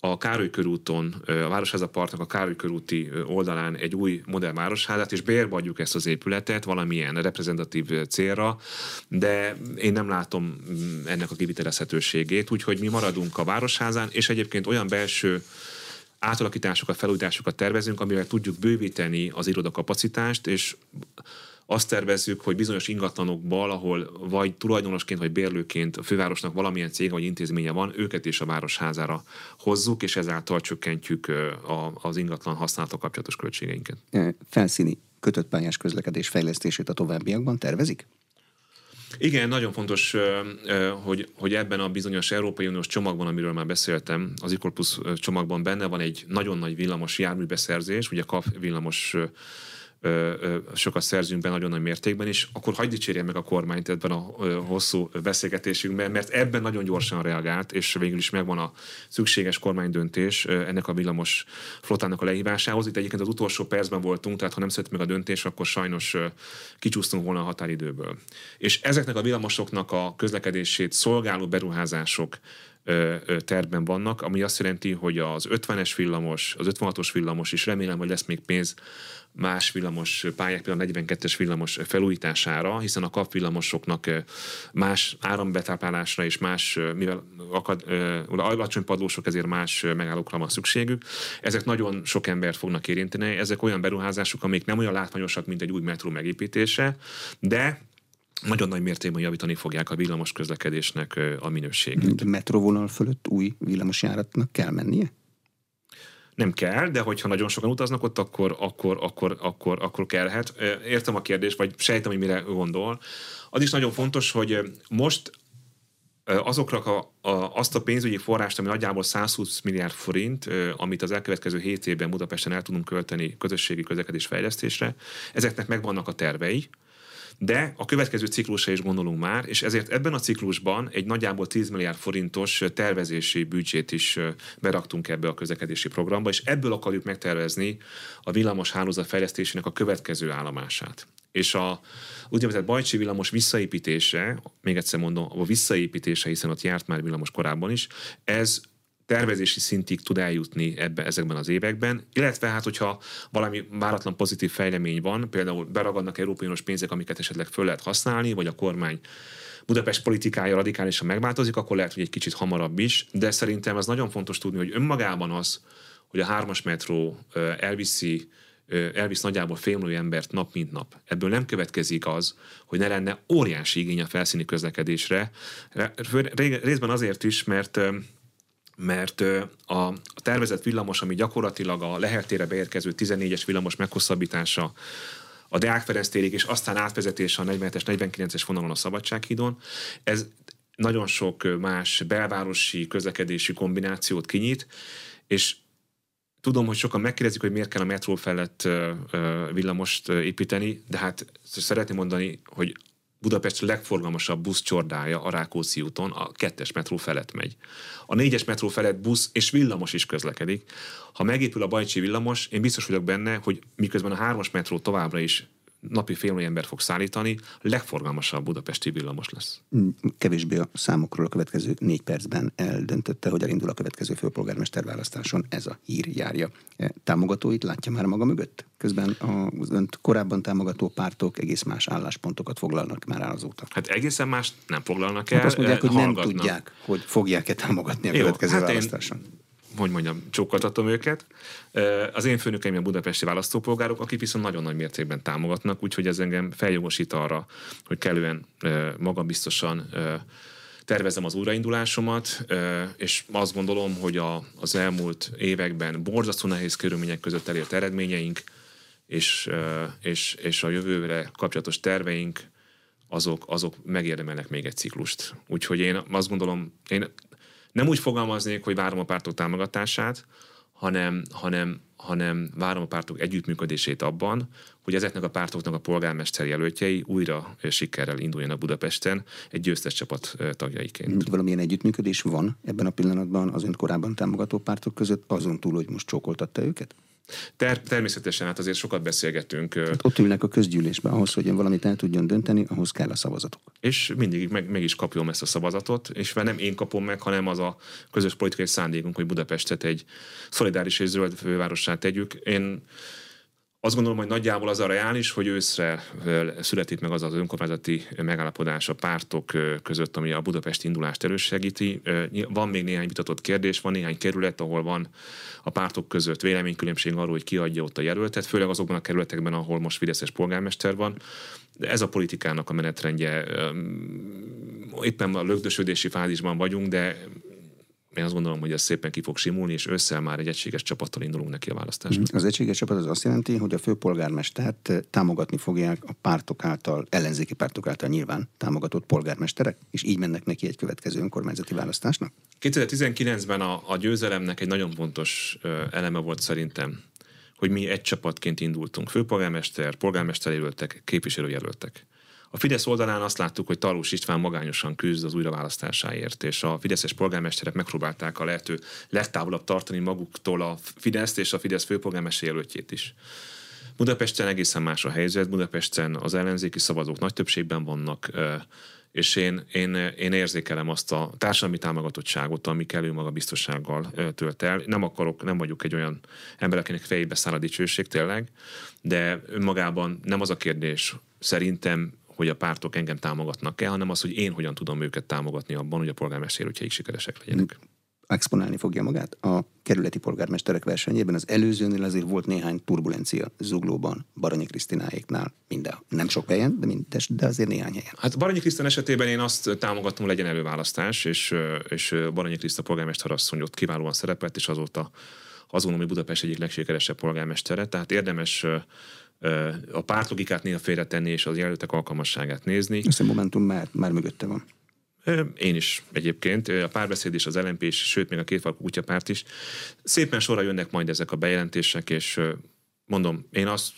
a Károly körúton, a Városháza Partnak a Károly körúti oldalán egy új modern városházát, és bérbe adjuk ezt az épületet valamilyen reprezentatív célra, de én nem látom mm, ennek a kivitelezhetőségét, úgyhogy mi maradunk a városházán, és egyébként olyan belső átalakításokat, felújításokat tervezünk, amivel tudjuk bővíteni az irodakapacitást, és azt tervezzük, hogy bizonyos ingatlanokból, ahol vagy tulajdonosként, vagy bérlőként a fővárosnak valamilyen cég vagy intézménye van, őket is a városházára hozzuk, és ezáltal csökkentjük az ingatlan használata kapcsolatos költségeinket. Felszíni kötött pályás közlekedés fejlesztését a továbbiakban tervezik? Igen, nagyon fontos, hogy, hogy ebben a bizonyos Európai Uniós csomagban, amiről már beszéltem, az Ikorpusz csomagban benne van egy nagyon nagy villamos járműbeszerzés, ugye KAF villamos sokat szerzünk be nagyon nagy mértékben, és akkor hagyd dicsérjen meg a kormányt ebben a hosszú beszélgetésünkben, mert ebben nagyon gyorsan reagált, és végül is megvan a szükséges kormánydöntés ennek a villamos flottának a lehívásához. Itt egyébként az utolsó percben voltunk, tehát ha nem született meg a döntés, akkor sajnos kicsúsztunk volna a határidőből. És ezeknek a villamosoknak a közlekedését szolgáló beruházások tervben vannak, ami azt jelenti, hogy az 50-es villamos, az 56-os villamos, és remélem, hogy lesz még pénz más villamos pályák, például a 42-es villamos felújítására, hiszen a kap villamosoknak más árambetáplálásra és más, mivel akad, alacsony padlósok, ezért más megállókra van szükségük. Ezek nagyon sok embert fognak érinteni. Ezek olyan beruházások, amik nem olyan látványosak, mint egy új metró megépítése, de nagyon nagy mértékben javítani fogják a villamos közlekedésnek a minőségét. Metróvonal fölött új villamosjáratnak kell mennie? nem kell, de hogyha nagyon sokan utaznak ott, akkor, akkor, akkor, akkor, akkor kellhet. Értem a kérdést, vagy sejtem, hogy mire gondol. Az is nagyon fontos, hogy most azokra a, a, azt a pénzügyi forrást, ami nagyjából 120 milliárd forint, amit az elkövetkező 7 évben Budapesten el tudunk költeni közösségi közlekedés fejlesztésre, ezeknek megvannak a tervei, De a következő ciklusra is gondolunk már, és ezért ebben a ciklusban egy nagyjából 10 milliárd forintos tervezési büdzsét is beraktunk ebbe a közlekedési programba, és ebből akarjuk megtervezni a villamos hálózat fejlesztésének a következő állomását. És a úgynevezett Bajcsi villamos visszaépítése, még egyszer mondom, a visszaépítése, hiszen ott járt már villamos korábban is, ez tervezési szintig tud eljutni ebbe, ezekben az években, illetve hát, hogyha valami váratlan pozitív fejlemény van, például beragadnak Európai Uniós pénzek, amiket esetleg föl lehet használni, vagy a kormány Budapest politikája radikálisan megváltozik, akkor lehet, hogy egy kicsit hamarabb is, de szerintem az nagyon fontos tudni, hogy önmagában az, hogy a hármas metró elviszi elvisz nagyjából félmillió embert nap mint nap. Ebből nem következik az, hogy ne lenne óriási igény a felszíni közlekedésre. Részben azért is, mert mert a tervezett villamos, ami gyakorlatilag a leheltére beérkező 14-es villamos meghosszabbítása a Deák Ferenc térig, és aztán átvezetése a 47-es, 49-es vonalon a Szabadsághídon, ez nagyon sok más belvárosi közlekedési kombinációt kinyit, és tudom, hogy sokan megkérdezik, hogy miért kell a metró felett villamost építeni, de hát szeretném mondani, hogy Budapest legforgalmasabb buszcsordája a Rákóczi úton a kettes metró felett megy. A négyes metró felett busz és villamos is közlekedik. Ha megépül a Bajcsi villamos, én biztos vagyok benne, hogy miközben a hármas metró továbbra is napi fél ember fog szállítani, legforgalmasabb budapesti villamos lesz. Mm, kevésbé a számokról a következő négy percben eldöntötte, hogy elindul a következő főpolgármester választáson. Ez a hír járja. E, támogatóit látja már maga mögött? Közben az önt korábban támogató pártok egész más álláspontokat foglalnak már el azóta. Hát egészen más nem foglalnak el. Hát azt mondják, hogy nem tudják, hogy fogják-e támogatni a Jó, következő hát választáson. Én hogy mondjam, csókoltatom őket. Az én főnökeim a budapesti választópolgárok, akik viszont nagyon nagy mértékben támogatnak, úgyhogy ez engem feljogosít arra, hogy kellően magabiztosan tervezem az újraindulásomat, és azt gondolom, hogy a, az elmúlt években borzasztó nehéz körülmények között elért eredményeink, és, és, és a jövőre kapcsolatos terveink, azok, azok megérdemelnek még egy ciklust. Úgyhogy én azt gondolom, én nem úgy fogalmaznék, hogy várom a pártok támogatását, hanem, hanem, hanem várom a pártok együttműködését abban, hogy ezeknek a pártoknak a polgármester jelöltjei újra sikerrel induljanak Budapesten egy győztes csapat tagjaiként. Valamilyen együttműködés van ebben a pillanatban az ön korábban támogató pártok között, azon túl, hogy most csókoltatta őket? Ter- természetesen, hát azért sokat beszélgetünk. Hát ott ülnek a közgyűlésben, ahhoz, hogy valamit el tudjon dönteni, ahhoz kell a szavazatok. És mindig meg, meg is kapjon ezt a szavazatot, és nem én kapom meg, hanem az a közös politikai szándékunk, hogy Budapestet egy szolidáris és zöld fővárossá tegyük. Én azt gondolom, hogy nagyjából az a reális, hogy őszre születik meg az az önkormányzati megállapodás a pártok között, ami a Budapest indulást elősegíti. Van még néhány vitatott kérdés, van néhány kerület, ahol van a pártok között véleménykülönbség arról, hogy kiadja ott a jelöltet, főleg azokban a kerületekben, ahol most Fideszes polgármester van. De ez a politikának a menetrendje. Éppen a lögdösödési fázisban vagyunk, de én azt gondolom, hogy ez szépen ki fog simulni, és össze már egy egységes csapattal indulunk neki a választásnak. Az egységes csapat az azt jelenti, hogy a főpolgármestert támogatni fogják a pártok által, ellenzéki pártok által nyilván támogatott polgármesterek, és így mennek neki egy következő önkormányzati választásnak? 2019-ben a, a győzelemnek egy nagyon fontos eleme volt szerintem, hogy mi egy csapatként indultunk. Főpolgármester, polgármesterjelöltek, képviselőjelöltek. A Fidesz oldalán azt láttuk, hogy Talós István magányosan küzd az újraválasztásáért, és a fideszes polgármesterek megpróbálták a lehető legtávolabb tartani maguktól a Fideszt és a Fidesz főpolgármester jelöltjét is. Budapesten egészen más a helyzet, Budapesten az ellenzéki szavazók nagy többségben vannak, és én, én, én érzékelem azt a társadalmi támogatottságot, ami kellő maga biztossággal tölt el. Nem akarok, nem vagyok egy olyan ember, akinek fejébe száll a dicsőség tényleg, de önmagában nem az a kérdés szerintem, hogy a pártok engem támogatnak-e, hanem az, hogy én hogyan tudom őket támogatni abban, hogy a polgármesterültjeik sikeresek legyenek. Exponálni fogja magát a kerületi polgármesterek versenyében. Az előzőnél azért volt néhány turbulencia Zuglóban, Baranyi Krisztináéknál, minden. Nem sok helyen, de, minden, de azért néhány helyen. Hát Baranyi Krisztán esetében én azt támogatom, legyen előválasztás, és, és Baranyi Kriszta polgármester asszony ott kiválóan szerepelt, és azóta azon, ami Budapest egyik legsikeresebb polgármestere. Tehát érdemes a pártlogikát néha félretenni, és az jelöltek alkalmasságát nézni. Ezt a Momentum már, már mögötte van. Én is egyébként, a párbeszéd és az LNP is, sőt még a két kutyapárt is. Szépen sorra jönnek majd ezek a bejelentések, és mondom, én azt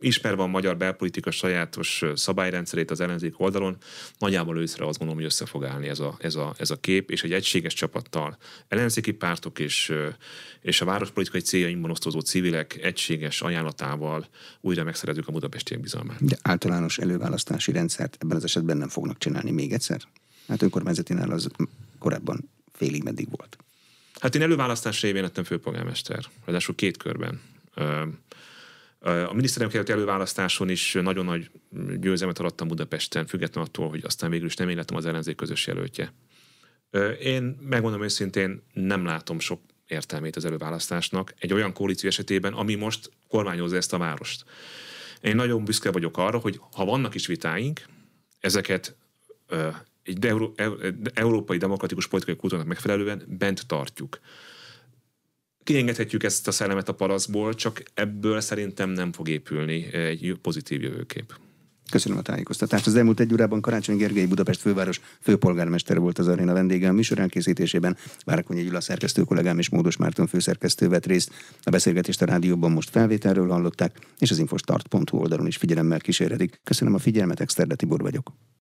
ismerve a magyar belpolitika sajátos szabályrendszerét az ellenzék oldalon, nagyjából őszre azt gondolom, hogy össze fog állni ez a, ez a, ez a kép, és egy egységes csapattal ellenzéki pártok és, és a várospolitikai céljainkban osztozó civilek egységes ajánlatával újra megszerezzük a budapestiek bizalmát. De általános előválasztási rendszert ebben az esetben nem fognak csinálni még egyszer? Hát önkormányzatinál az korábban félig meddig volt. Hát én előválasztás révén lettem főpolgármester, ráadásul két körben. A miniszterelnök előválasztáson is nagyon nagy győzelmet arattam Budapesten, függetlenül attól, hogy aztán végül is nem én lettem az ellenzék közös jelöltje. Én megmondom őszintén, nem látom sok értelmét az előválasztásnak egy olyan koalíció esetében, ami most kormányozza ezt a várost. Én nagyon büszke vagyok arra, hogy ha vannak is vitáink, ezeket egy de, európai demokratikus politikai kultúrának megfelelően bent tartjuk kiengedhetjük ezt a szellemet a paraszból, csak ebből szerintem nem fog épülni egy pozitív jövőkép. Köszönöm a tájékoztatást. Az elmúlt egy órában Karácsony Gergely Budapest főváros főpolgármester volt az aréna vendége. A műsor elkészítésében Várkonyi Gyula szerkesztő kollégám és Módos Márton főszerkesztő vett részt. A beszélgetést a rádióban most felvételről hallották, és az infostart.hu oldalon is figyelemmel kísérhetik. Köszönöm a figyelmet, Exterde Tibor vagyok.